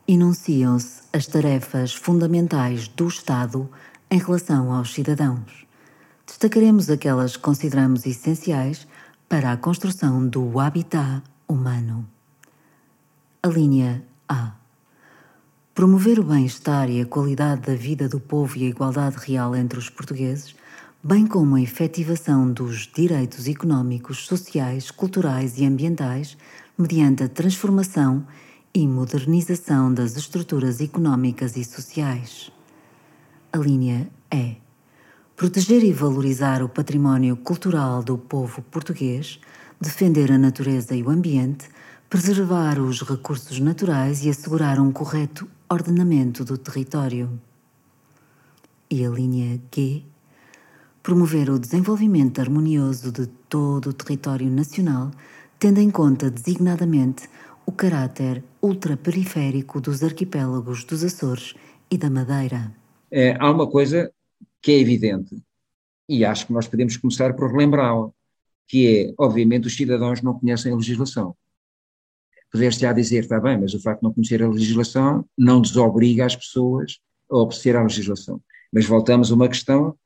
enunciam-se as tarefas fundamentais do Estado em relação aos cidadãos. Destacaremos aquelas que consideramos essenciais para a construção do habitat humano. A linha A. Promover o bem-estar e a qualidade da vida do povo e a igualdade real entre os portugueses bem como a efetivação dos direitos económicos, sociais, culturais e ambientais mediante a transformação e modernização das estruturas económicas e sociais. A linha E. Proteger e valorizar o património cultural do povo português, defender a natureza e o ambiente, preservar os recursos naturais e assegurar um correto ordenamento do território. E a linha G promover o desenvolvimento harmonioso de todo o território nacional, tendo em conta designadamente o caráter ultraperiférico dos arquipélagos dos Açores e da Madeira. É, há uma coisa que é evidente, e acho que nós podemos começar por relembrá-la, que é, obviamente, os cidadãos não conhecem a legislação. Poder-se á dizer, está bem, mas o facto de não conhecer a legislação não desobriga as pessoas a obedecer à legislação. Mas voltamos a uma questão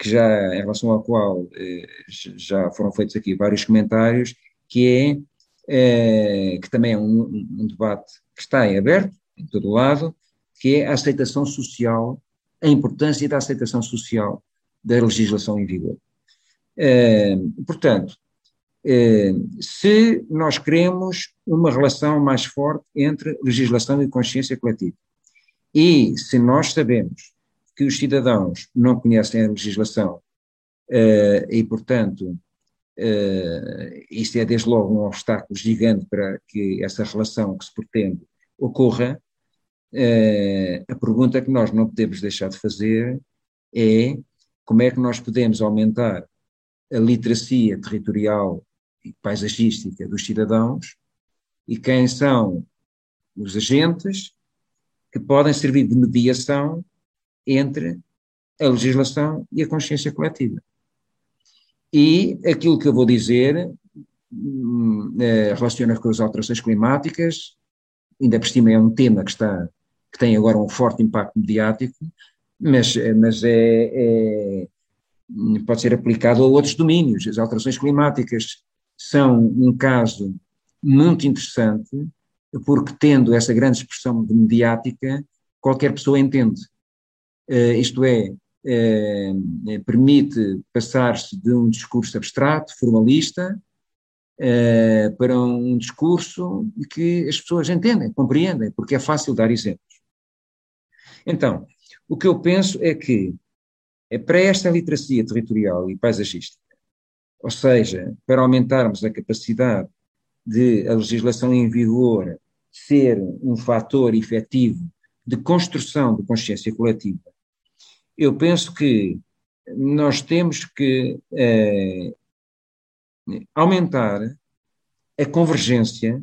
que já, em relação ao qual eh, já foram feitos aqui vários comentários, que é, eh, que também é um, um, debate que está em aberto, em todo lado, que é a aceitação social, a importância da aceitação social da legislação em vigor. Eh, portanto, se nós queremos uma relação mais forte entre legislação e consciência coletiva, e se nós sabemos que os cidadãos não conhecem a legislação uh, e, portanto, uh, isto é desde logo um obstáculo gigante para que essa relação que se pretende ocorra. Uh, a pergunta que nós não podemos deixar de fazer é como é que nós podemos aumentar a literacia territorial e paisagística dos cidadãos e quem são os agentes que podem servir de mediação entre a legislação e a consciência coletiva. E aquilo que eu vou dizer hum, eh, relaciona com as alterações climáticas, ainda por cima é um tema que está que tem agora um forte impacto mediático, mas, mas é, é, pode ser aplicado a outros domínios. As alterações climáticas são um caso muito interessante, porque tendo essa grande expressão mediática, qualquer pessoa entende. Eh, isto é, eh, permite passar-se de um discurso abstrato, formalista, eh, para um discurso que as pessoas entendem, compreendem, porque é fácil dar exemplos. Então, o que eu penso é que para esta literacia territorial e paisagística, ou seja, para aumentarmos a capacidade de a legislação em vigor ser um fator efetivo de construção de consciência coletiva eu penso que nós temos que eh, aumentar a convergência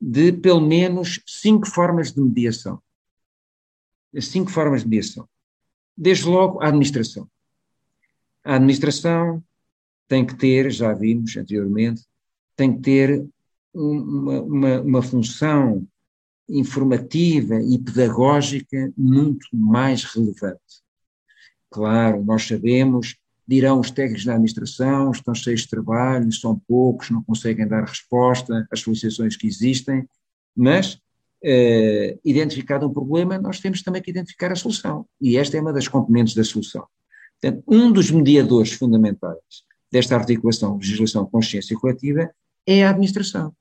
de pelo menos cinco formas de mediação. Cinco formas de mediação. Desde logo, a administração. A administração tem que ter, já vimos anteriormente, tem que ter uma, uma, uma função informativa e pedagógica muito mais relevante. Claro, nós sabemos, dirão os técnicos da administração, estão cheios de trabalho, são poucos, não conseguem dar resposta às solicitações que existem, mas, eh, identificado um problema, nós temos também que identificar a solução. E esta é uma das componentes da solução. Portanto, um dos mediadores fundamentais desta articulação legislação-consciência coletiva é a administração.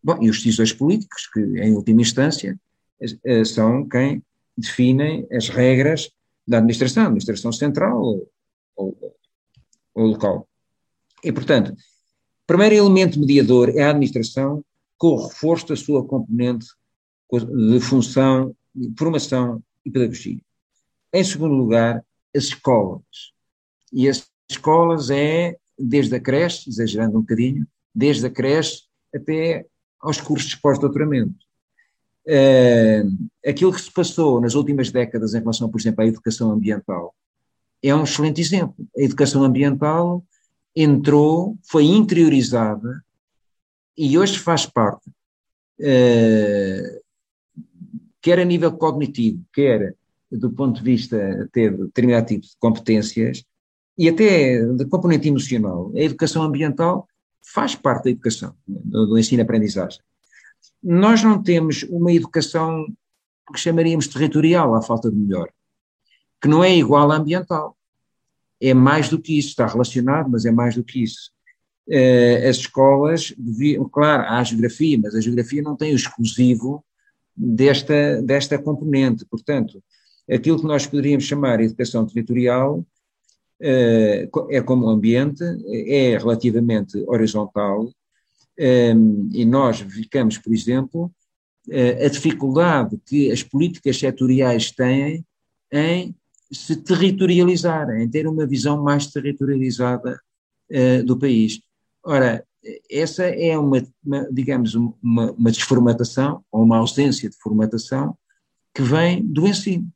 Bom, e os decisores políticos, que em última instância eh, são quem definem as regras da administração, administração central ou, ou, ou local. E, portanto, o primeiro elemento mediador é a administração com o reforço da sua componente de função, de formação e pedagogia. Em segundo lugar, as escolas. E as escolas é desde a creche, exagerando um bocadinho, desde a creche até aos cursos de pós-doutoramento. Uh, aquilo que se passou nas últimas décadas em relação, por exemplo, à educação ambiental é um excelente exemplo. A educação ambiental entrou, foi interiorizada e hoje faz parte, uh, quer a nível cognitivo, quer do ponto de vista até de determinado tipo de competências e até de componente emocional. A educação ambiental faz parte da educação, do ensino-aprendizagem. Nós não temos uma educação que chamaríamos territorial, à falta de melhor, que não é igual à ambiental. É mais do que isso, está relacionado, mas é mais do que isso. Uh, as escolas, deviam, claro, há a geografia, mas a geografia não tem o exclusivo desta, desta componente. Portanto, aquilo que nós poderíamos chamar de educação territorial eh, é como o ambiente, é relativamente horizontal, e nós verificamos, por exemplo, eh, a dificuldade que as políticas setoriais têm em se territorializar, em ter uma visão mais territorializada uh, do país. Ora, essa é uma, uma digamos, uma, uma, desformatação, ou uma ausência de formatação, que vem do ensino,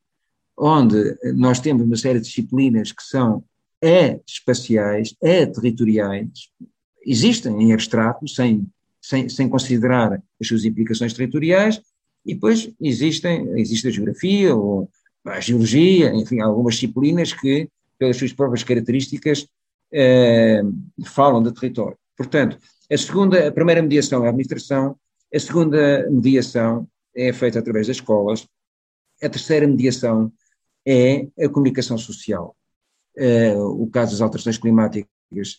onde nós temos uma série de disciplinas que são é espaciais, é territoriais, existem em abstrato, sem, sem, sem considerar as suas implicações territoriais, e depois existem, existe a geografia ou a geologia, enfim, algumas disciplinas que, pelas suas próprias características, eh, falam de território. Portanto, a segunda, a primeira mediação é a administração, a segunda mediação é feita através das escolas, a terceira mediação é a comunicação social. Uh, o caso das alterações climáticas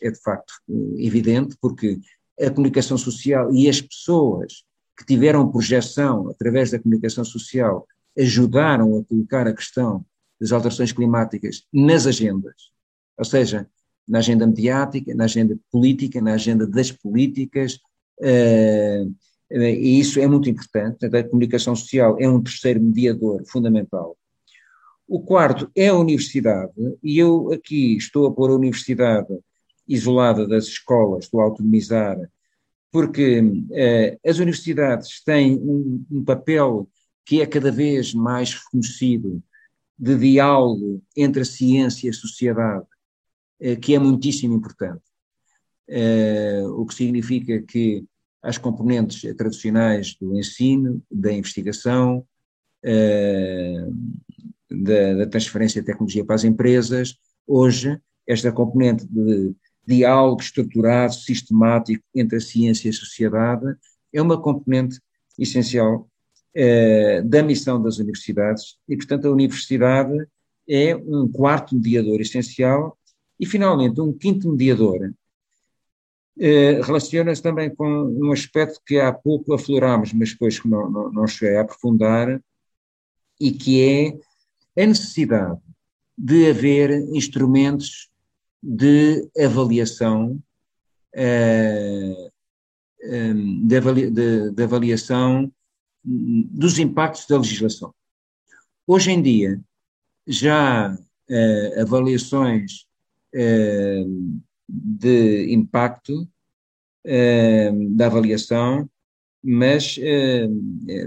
é de facto evidente, porque a comunicação social e as pessoas que tiveram projeção através da comunicação social ajudaram a colocar a questão das alterações climáticas nas agendas, ou seja, na agenda mediática, na agenda política, na agenda das políticas, uh, e isso é muito importante. A comunicação social é um terceiro mediador fundamental o quarto é a universidade, e eu aqui estou a pôr a universidade isolada das escolas, estou a autonomizar, porque eh, as universidades têm um, um, papel que é cada vez mais reconhecido de diálogo entre a ciência e a sociedade, eh, que é muitíssimo importante. Eh, o que significa que as componentes tradicionais do ensino, da investigação, da, da transferência de tecnologia para as empresas, hoje esta componente de diálogo estruturado, sistemático entre a ciência e a sociedade é uma componente essencial eh, da missão das universidades e, portanto, a universidade é um quarto mediador essencial e, finalmente, um quinto mediador. Eh, relaciona-se também com um aspecto que há pouco aflorámos, mas depois não, não, não cheguei a aprofundar, e que é a necessidade de haver instrumentos de avaliação uh, um, de, de, de, avaliação dos impactos da legislação. Hoje em dia, já uh, avaliações uh, de impacto da avaliação mas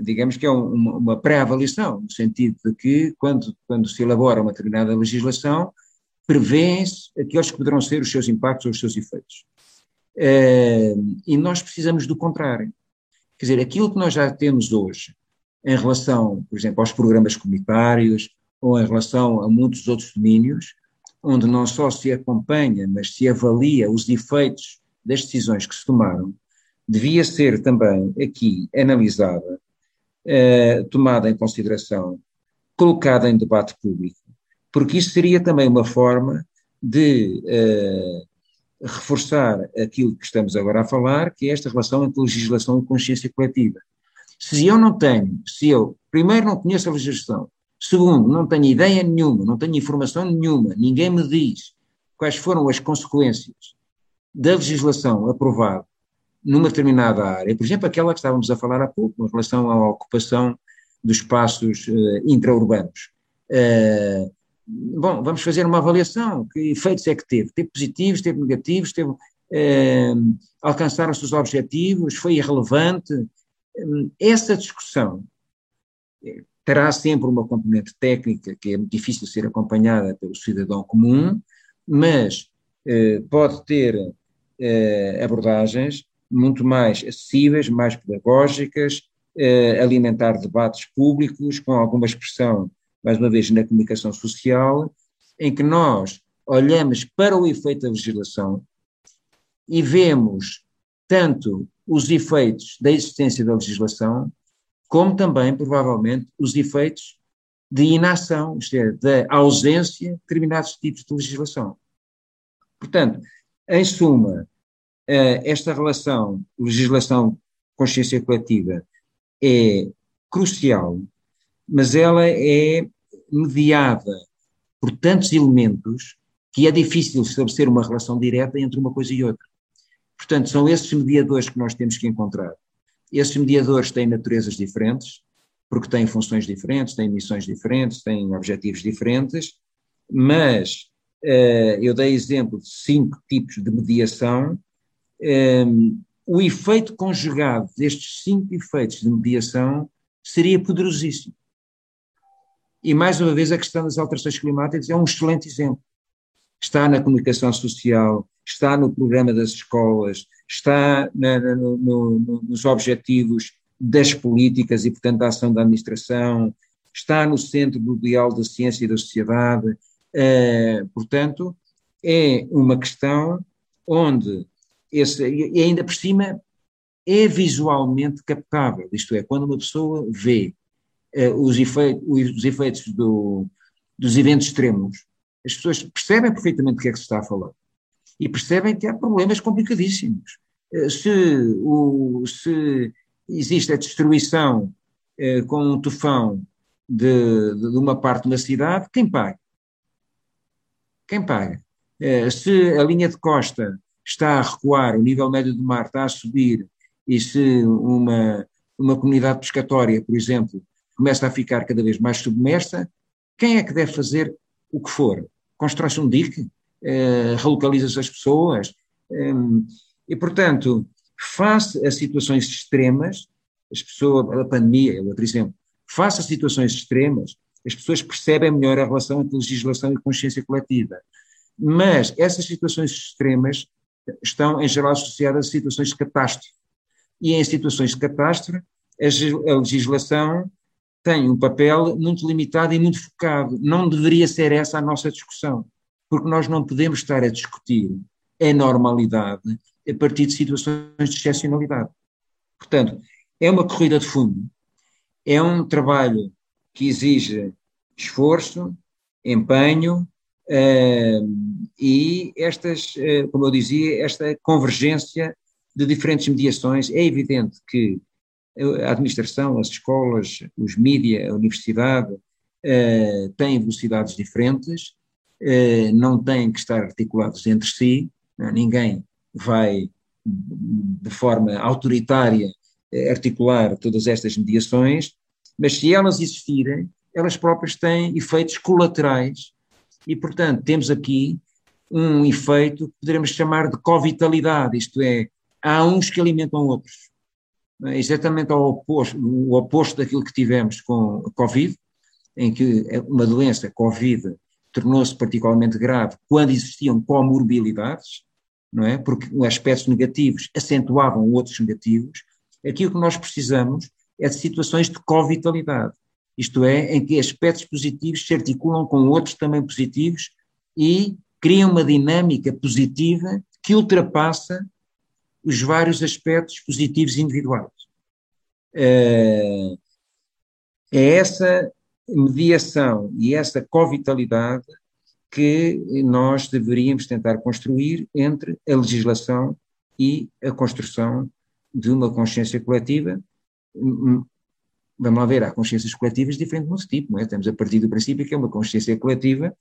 digamos que é uma pré-avaliação, no sentido de que, quando, quando se elabora uma determinada legislação, prevêem-se aqueles que poderão ser os seus impactos ou os seus efeitos. e nós precisamos do contrário. Quer dizer, aquilo que nós já temos hoje, em relação, por exemplo, aos programas comunitários ou em relação a muitos outros domínios, onde não só se acompanha, mas se avalia os efeitos das decisões que se tomaram, devia ser também aqui analisada, eh, tomada em consideração, colocada em debate público, porque isso seria também uma forma de eh, reforçar aquilo que estamos agora a falar, que é esta relação entre legislação e consciência coletiva. Se eu não tenho, se eu, primeiro, não conheço a legislação, segundo, não tenho ideia nenhuma, não tenho informação nenhuma, ninguém me diz quais foram as consequências da legislação aprovada numa determinada área, por exemplo, aquela que estávamos a falar há pouco, em relação à ocupação dos espaços uh, intraurbanos. Uh, bom, vamos fazer uma avaliação, que efeitos é que teve? Teve positivos, teve negativos, teve, uh, alcançaram-se os objetivos, foi irrelevante, essa discussão eh, terá sempre uma componente técnica que é difícil de ser acompanhada pelo cidadão comum, mas eh, pode ter eh, abordagens muito mais acessíveis, mais pedagógicas, eh, alimentar debates públicos com alguma expressão, mais uma vez, na comunicação social, em que nós olhamos para o efeito da legislação e vemos tanto os efeitos da existência da legislação, como também, provavelmente, os efeitos de inação, isto é, da ausência de determinados tipos de legislação. Portanto, em suma, eh, esta relação legislação-consciência coletiva é crucial, mas ela é mediada por tantos elementos que é difícil estabelecer uma relação direta entre uma coisa e outra. Portanto, são esses mediadores que nós temos que encontrar. Esses mediadores têm naturezas diferentes, porque têm funções diferentes, têm missões diferentes, têm objetivos diferentes, mas uh, eu dei exemplo de cinco tipos de mediação. Ehm, o efeito conjugado destes cinco efeitos de mediação seria poderosíssimo. E mais uma vez a questão das alterações climáticas é um excelente exemplo. Está na comunicação social, está no programa das escolas, está na, no, no, nos objetivos das políticas e, portanto, da ação da administração, está no centro do diálogo da ciência e da sociedade. Uh, portanto, é uma questão onde, esse, e ainda por cima, é visualmente captável, isto é, quando uma pessoa vê os, efeitos, os efeitos do, dos eventos extremos, as pessoas percebem perfeitamente do que é que se está a falar e percebem que há problemas complicadíssimos. Eh, se, o, se existe a destruição eh, com um tufão de, de, uma parte da cidade, quem paga? Quem paga? Eh, se a linha de costa está a recuar, o nível médio do mar está a subir, e se uma, uma comunidade pescatória, por exemplo, começa a ficar cada vez mais submersa, quem é que deve fazer o que for? Constrói-se um dique? Eh, relocaliza-se as pessoas. Um, e, portanto, face a situações extremas, as pessoas, a pandemia é outro exemplo, face a situações extremas, as pessoas percebem melhor a relação entre legislação e consciência coletiva. Mas essas situações extremas estão, em geral, associadas a situações de catástrofe. E em situações de catástrofe, a legislação tem um papel muito limitado e muito focado. Não deveria ser essa a nossa discussão porque nós não podemos estar a discutir a normalidade a partir de situações de excepcionalidade. Portanto, é uma corrida de fundo, é um trabalho que exige esforço, empenho uh, e estas, uh, como eu dizia, esta convergência de diferentes mediações. É evidente que a administração, as escolas, os mídias, a universidade uh, têm velocidades diferentes, eh, não têm que estar articulados entre si, não, ninguém vai de forma autoritária eh, articular todas estas mediações, mas se elas existirem, elas próprias têm efeitos colaterais e, portanto, temos aqui um efeito que poderemos chamar de covitalidade, isto é, há uns que alimentam outros. É? exatamente ao oposto, o oposto daquilo que tivemos com a Covid, em que uma doença, Covid, tornou-se particularmente grave quando existiam comorbilidades, não é? Porque aspectos negativos acentuavam outros negativos. Aqui o que nós precisamos é de situações de co-vitalidade, isto é, em que aspectos positivos se articulam com outros também positivos e criam uma dinâmica positiva que ultrapassa os vários aspectos positivos individuais. É, é essa mediação e essa co-vitalidade que nós deveríamos tentar construir entre a legislação e a construção de uma consciência coletiva. Vamos lá ver, há consciências coletivas diferentes do nosso tipo, não é? Estamos a partir do princípio que é uma consciência coletiva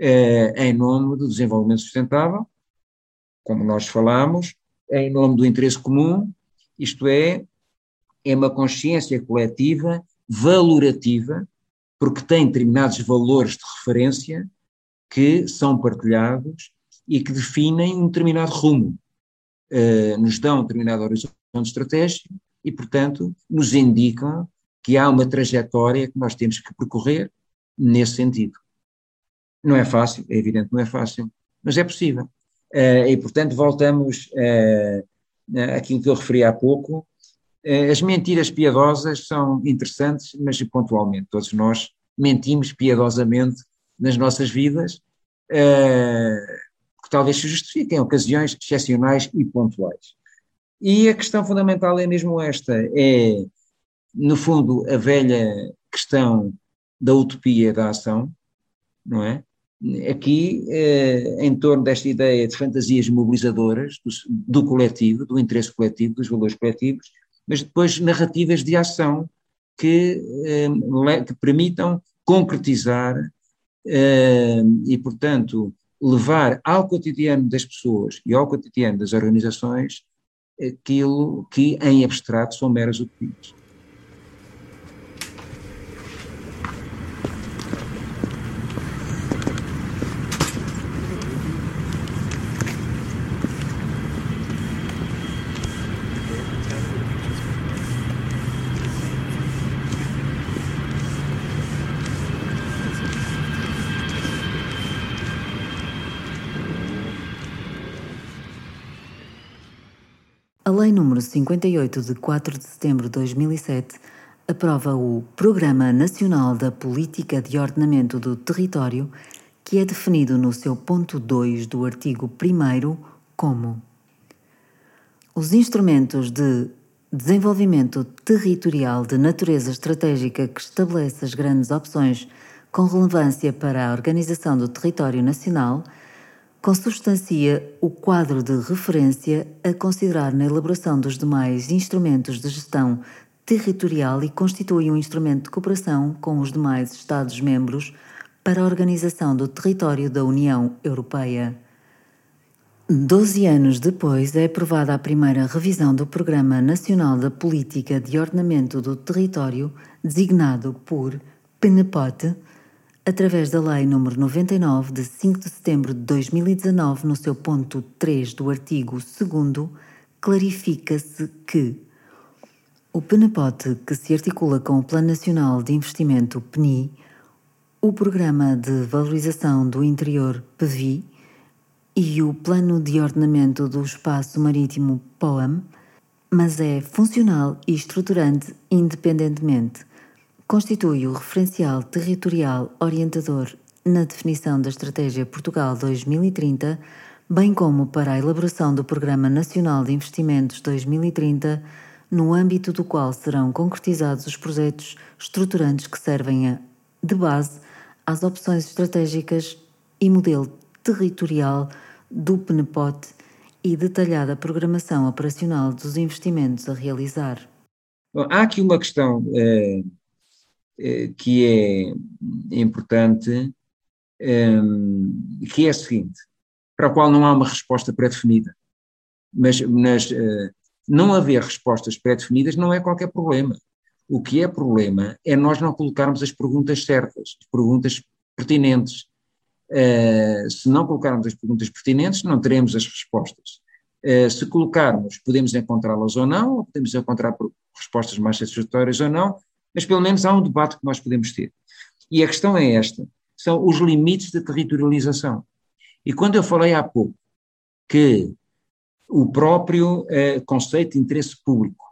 eh, em nome do desenvolvimento sustentável, como nós falamos, em nome do interesse comum, isto é, é uma consciência coletiva valorativa, porque tem determinados valores de referência que são partilhados e que definem um determinado rumo, uh, nos dão um determinado horizonte estratégico e, portanto, nos indicam que há uma trajetória que nós temos que percorrer nesse sentido. Não é fácil, é evidente que não é fácil, mas é possível. Uh, e, portanto, voltamos uh, àquilo que eu referi há pouco. Uh, as mentiras piedosas são interessantes, mas pontualmente. Todos nós mentimos piedosamente nas nossas vidas, que talvez se justifiquem em ocasiões excepcionais e pontuais. E a questão fundamental é mesmo esta: é, no fundo, a velha questão da utopia da ação, não é? aqui eh, em torno desta ideia de fantasias mobilizadoras do, do, coletivo, do interesse coletivo, dos valores coletivos, mas depois narrativas de ação que, eh, que permitam concretizar eh, e, portanto, levar ao cotidiano das pessoas e ao cotidiano das organizações aquilo que em abstrato são meras utopias. Nº 58 de 4 de setembro de 2007 aprova o Programa Nacional da Política de Ordenamento do Território, que é definido no seu ponto 2 do artigo 1 como os instrumentos de desenvolvimento territorial de natureza estratégica que estabelece as grandes opções com relevância para a organização do território nacional – consubstancia o quadro de referência a considerar na elaboração dos demais instrumentos de gestão territorial e constitui um instrumento de cooperação com os demais Estados-membros para a organização do território da União Europeia. Doze anos depois, é aprovada a primeira revisão do Programa Nacional da Política de Ordenamento do Território, designado por PNPOT, através da Lei nº 99 de 5 de setembro de 2019, no seu ponto 3 do artigo 2 clarifica-se que o PNPOT, que se articula com o Plano Nacional de Investimento PNI, o Programa de Valorização do Interior PVI e o Plano de Ordenamento do Espaço Marítimo POAM, mas é funcional e estruturante independentemente constitui o referencial territorial orientador na definição da Estratégia Portugal 2030, bem como para a elaboração do Programa Nacional de Investimentos 2030, no âmbito do qual serão concretizados os projetos estruturantes que servem a, de base às opções estratégicas e modelo territorial do PNPOT e detalhada programação operacional dos investimentos a realizar. Bom, há aqui uma questão eh, que é importante, ehm, que é a seguinte, para a qual não há uma resposta pré-definida. Mas, mas eh, não haver respostas pré-definidas não é qualquer problema. O que é problema é nós não colocarmos as perguntas certas, as perguntas pertinentes. Uh, se não colocarmos as perguntas pertinentes, não teremos as respostas. Se colocarmos, podemos encontrá-las ou não, ou podemos encontrar respostas mais satisfatórias ou não, mas pelo menos há um debate que nós podemos ter. E a questão é esta: são os limites da territorialização. E quando eu falei há pouco que o próprio eh, conceito de interesse público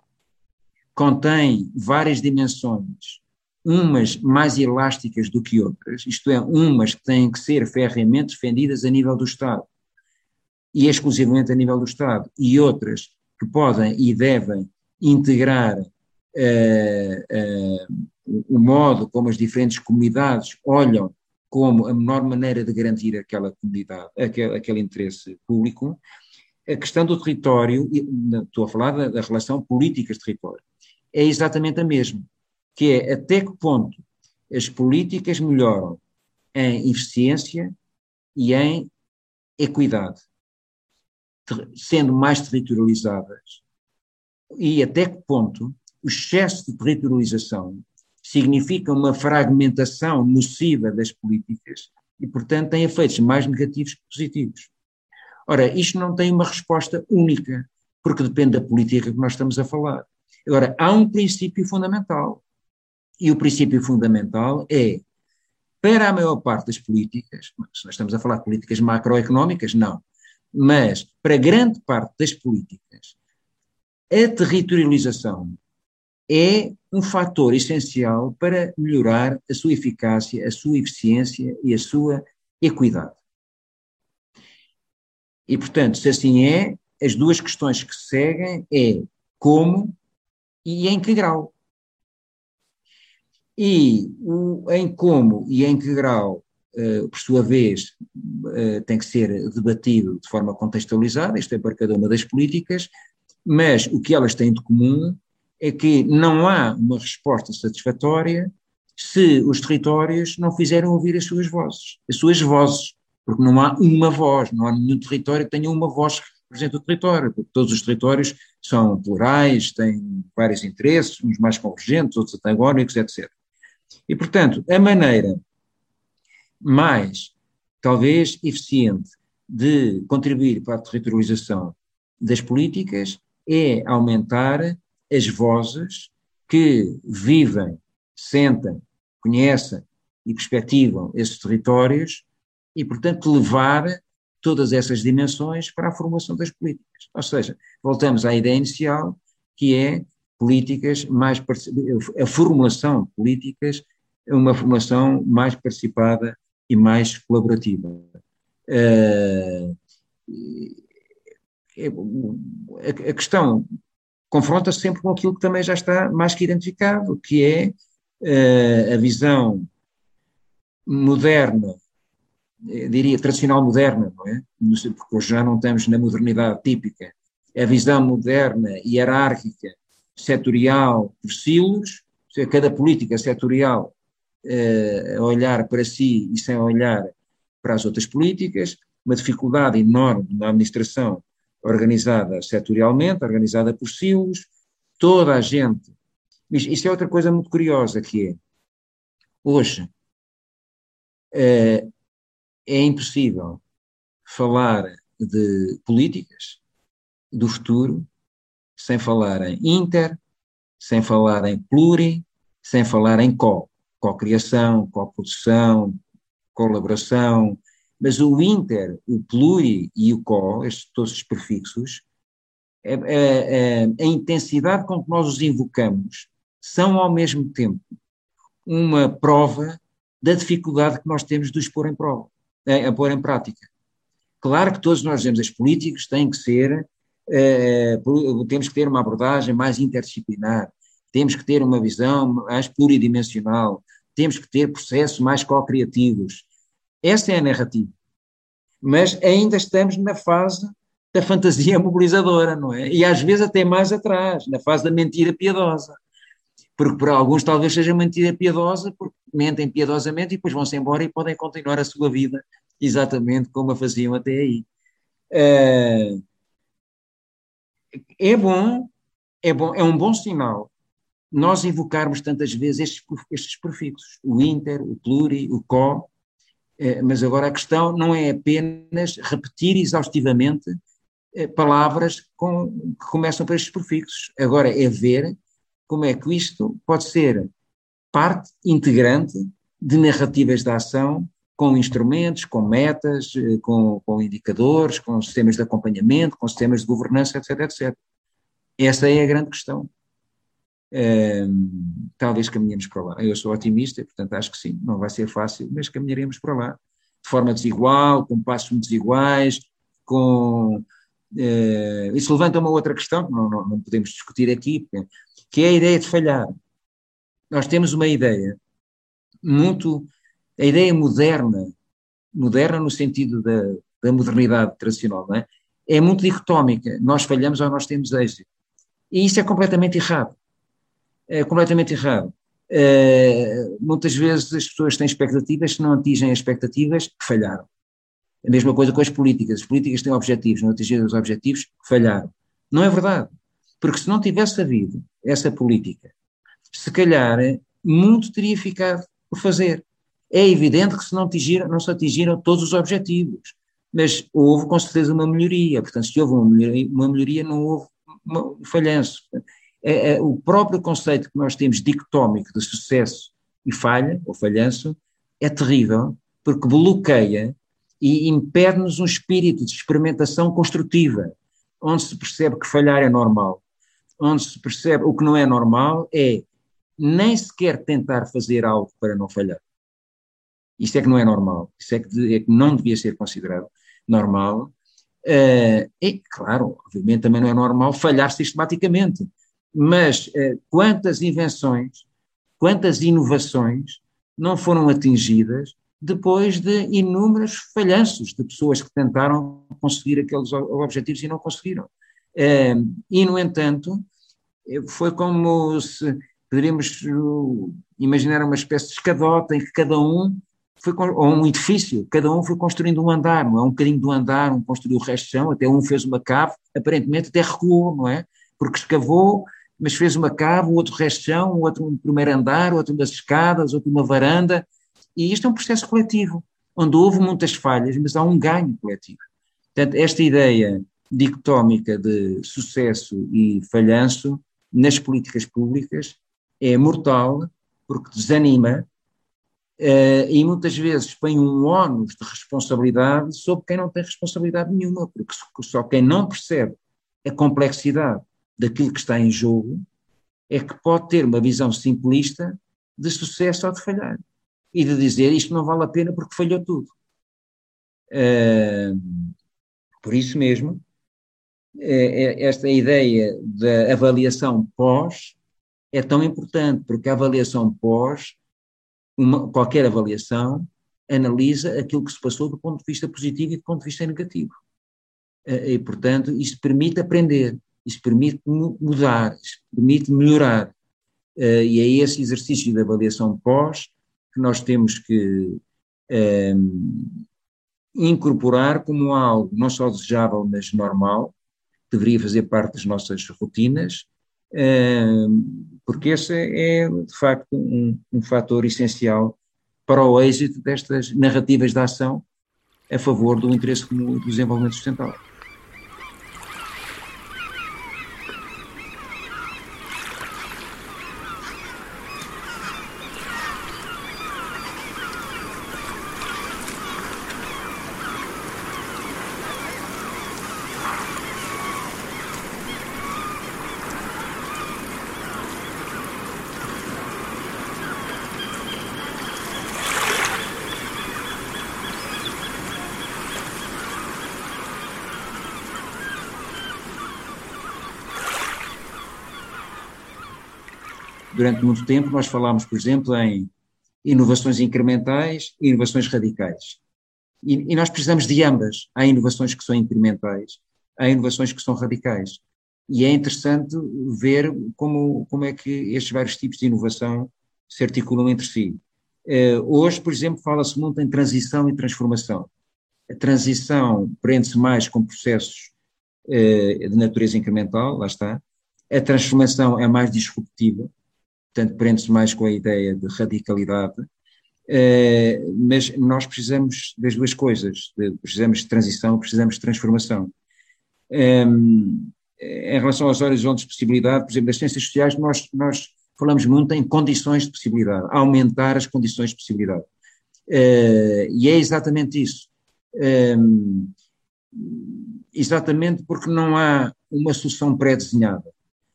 contém várias dimensões, umas mais elásticas do que outras, isto é, umas que têm que ser ferreamente defendidas a nível do Estado e exclusivamente a nível do Estado, e outras que podem e devem integrar o modo como as diferentes comunidades olham como a menor maneira de garantir aquela comunidade, aquele, aquele interesse público, a questão do território, estou a falar da, da relação políticas-território, é exatamente a mesma, que é até que ponto as políticas melhoram em eficiência e em equidade, sendo mais territorializadas, e até que ponto o excesso de territorialização significa uma fragmentação nociva das políticas e, portanto, tem efeitos mais negativos que positivos. Ora, isto não tem uma resposta única, porque depende da política que nós estamos a falar. Agora, há um princípio fundamental. E o princípio fundamental é, para a maior parte das políticas, se nós estamos a falar de políticas macroeconómicas, não, mas para grande parte das políticas, a territorialização é um fator essencial para melhorar a sua eficácia, a sua eficiência e a sua equidade. E, portanto, se assim é, as duas questões que seguem é como e em que grau. E o em como e em que grau, uh, por sua vez, uh, tem que ser debatido de forma contextualizada, isto é para cada uma das políticas, mas o que elas têm de comum é que não há uma resposta satisfatória se os territórios não fizerem ouvir as suas vozes, as suas vozes, porque não há uma voz, não há nenhum território que tenha uma voz que represente o território, porque todos os territórios são plurais, têm vários interesses, uns mais convergentes, outros antagónicos, etc. E, portanto, a maneira mais, talvez, eficiente de contribuir para a territorialização das políticas é aumentar as vozes que vivem, sentem, conhecem e perspectivam esses territórios e, portanto, levar todas essas dimensões para a formação das políticas. Ou seja, voltamos à ideia inicial, que é políticas mais a formulação de políticas é uma formação mais participada e mais colaborativa. Uh, a questão confronta-se sempre com aquilo que também já está mais que identificado, que é uh, a visão moderna, diria tradicional moderna, não é? Porque hoje já não estamos na modernidade típica. A visão moderna, hierárquica, setorial, por silos, cada política setorial uh, a olhar para si e sem olhar para as outras políticas, uma dificuldade enorme na administração organizada setorialmente, organizada por silos, toda a gente. Isso é outra coisa muito curiosa que é, hoje, é, é impossível falar de políticas do futuro sem falar em inter, sem falar em pluri, sem falar em co, co-criação, co-produção, colaboração, mas o inter, o pluri e o co, estes, todos os prefixos, a, a, a, intensidade com que nós os invocamos são ao mesmo tempo uma prova da dificuldade que nós temos de os pôr em prova, a, pôr em prática. Claro que todos nós dizemos, as políticas têm que ser, uh, temos que ter uma abordagem mais interdisciplinar, temos que ter uma visão mais pluridimensional, temos que ter processos mais co-criativos, essa é a narrativa. Mas ainda estamos na fase da fantasia <laughs> mobilizadora, não é? E às vezes até mais atrás, na fase da mentira piedosa. Porque para alguns talvez seja mentira piedosa, porque mentem piedosamente e depois vão-se embora e podem continuar a sua vida exatamente como a faziam até aí. Eh, é bom, é bom, é um bom sinal nós invocarmos tantas vezes estes, estes prefixos, o inter, o pluri, o co, mas agora a questão não é apenas repetir exaustivamente eh, palavras com, que começam por estes prefixos. Agora é ver como é que isto pode ser parte integrante de narrativas de ação com instrumentos, com metas, eh, com, com indicadores, com sistemas de acompanhamento, com sistemas de governança, etc, etc. Essa é a grande questão. Talvez caminhemos para lá. Eu sou otimista, portanto acho que sim, não vai ser fácil, mas caminharemos para lá. De forma desigual, com passos desiguais, com. Uh, isso levanta uma outra questão que não, não, não podemos discutir aqui, que é a ideia de falhar. Nós temos uma ideia muito. A ideia moderna, moderna no sentido da, da modernidade tradicional, é? é muito dicotómica. Nós falhamos ou nós temos êxito. E isso é completamente errado. É completamente errado. Uh, muitas vezes as pessoas têm expectativas, se não atingem as expectativas, falharam. A mesma coisa com as políticas. As políticas têm objetivos, não atingiram os objetivos, falharam. Não é verdade. Porque se não tivesse havido essa política, se calhar muito teria ficado por fazer. É evidente que se não, atingiram, não se atingiram todos os objetivos, mas houve com certeza uma melhoria. Portanto, se houve uma melhoria, uma melhoria não houve falhanço. É, é, o próprio conceito que nós temos dicotómico de sucesso e falha, ou falhanço, é terrível, porque bloqueia e impede-nos um espírito de experimentação construtiva, onde se percebe que falhar é normal, onde se percebe o que não é normal é nem sequer tentar fazer algo para não falhar. Isso é que não é normal, isso é que, é que não devia ser considerado normal. Uh, e, claro, obviamente também não é normal falhar sistematicamente, mas uh, quantas invenções, quantas inovações não foram atingidas depois de inúmeros falhanços de pessoas que tentaram conseguir aqueles objetivos e não conseguiram. Uh, e, no entanto, foi como se poderíamos uh, imaginar uma espécie de escadota em que cada um foi, ou um edifício, cada um foi construindo um andar, não é? Um bocadinho do andar, um construiu o resto de chão, até um fez uma cave, aparentemente até recuou, não é? Porque escavou, mas fez uma cave, o outro chão, o outro um primeiro andar, o outro umas escadas, outro uma varanda, e isto é um processo coletivo, onde houve muitas falhas, mas há um ganho coletivo. Portanto, esta ideia dicotómica de sucesso e falhanço nas políticas públicas é mortal, porque desanima uh, e muitas vezes põe um ónus de responsabilidade sobre quem não tem responsabilidade nenhuma, porque só quem não percebe a complexidade daquilo que está em jogo é que pode ter uma visão simplista de sucesso ou de falhar e de dizer isto não vale a pena porque falhou tudo. Uh, por isso mesmo, é, é esta ideia da avaliação pós é tão importante, porque a avaliação pós, uma, qualquer avaliação, analisa aquilo que se passou do ponto de vista positivo e do ponto de vista negativo. E, portanto, isto permite aprender, isto permite mudar, isto permite melhorar. E é esse exercício de avaliação pós que nós temos que um, incorporar como algo não só desejável, mas normal, deveria fazer parte das nossas rotinas, porque esse é, de facto, um, um fator essencial para o êxito destas narrativas de ação a favor do interesse comum do desenvolvimento sustentável. Durante muito tempo nós falámos, por exemplo, em inovações incrementais e inovações radicais. E, e, nós precisamos de ambas. Há inovações que são incrementais, há inovações que são radicais. E é interessante ver como, como é que estes vários tipos de inovação se articulam entre si. Uh, hoje, por exemplo, fala-se muito em transição e transformação. A transição prende-se mais com processos uh, de natureza incremental, lá está. A transformação é mais disruptiva, portanto, prende-se mais com a ideia de radicalidade, uh, mas nós precisamos das duas coisas, precisamos de transição, precisamos de transformação. Um, em relação aos horizontes de possibilidade, por exemplo, nas ciências sociais, nós, nós falamos muito em condições de possibilidade, aumentar as condições de possibilidade. Uh, e é exatamente isso. Um, exatamente porque não há uma solução pré-desenhada,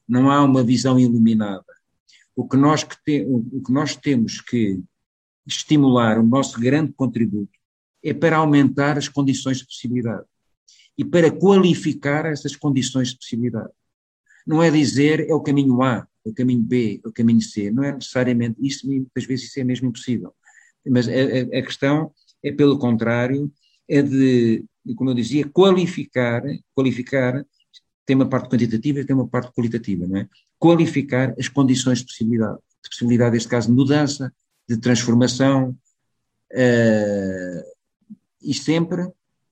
não há uma visão iluminada. O que, nós que te, o que nós temos que estimular, o nosso grande contributo, é para aumentar as condições de possibilidade e para qualificar essas condições de possibilidade. Não é dizer é o caminho A, é o caminho B, é o caminho C, não é necessariamente isso, muitas vezes isso é mesmo impossível. Mas a, a, a questão é, pelo contrário, é de, como eu dizia, qualificar, qualificar, tem uma parte quantitativa e tem uma parte qualitativa, não é? Qualificar as condições de possibilidade, de possibilidade, neste caso, de mudança, de transformação, uh, e sempre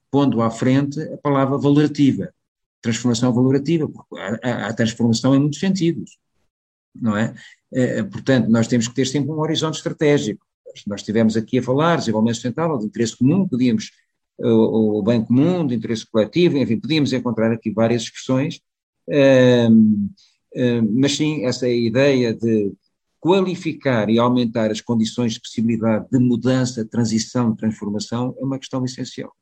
pondo à frente a palavra valorativa, transformação valorativa, porque há, há transformação em muitos sentidos, não é? Uh, portanto, nós temos que ter sempre um horizonte estratégico. Nós estivemos aqui a falar, desenvolvimento sustentável, de interesse comum, podíamos o, o bem comum, de interesse coletivo, enfim, podíamos encontrar aqui várias expressões, um, mas sim, essa ideia de qualificar e aumentar as condições de possibilidade de mudança, transição, transformação é uma questão essencial.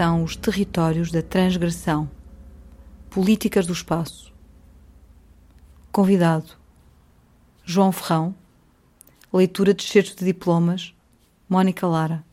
São os territórios da transgressão. Políticas do espaço. Convidado: João Ferrão. Leitura de excertos de diplomas: Mónica Lara.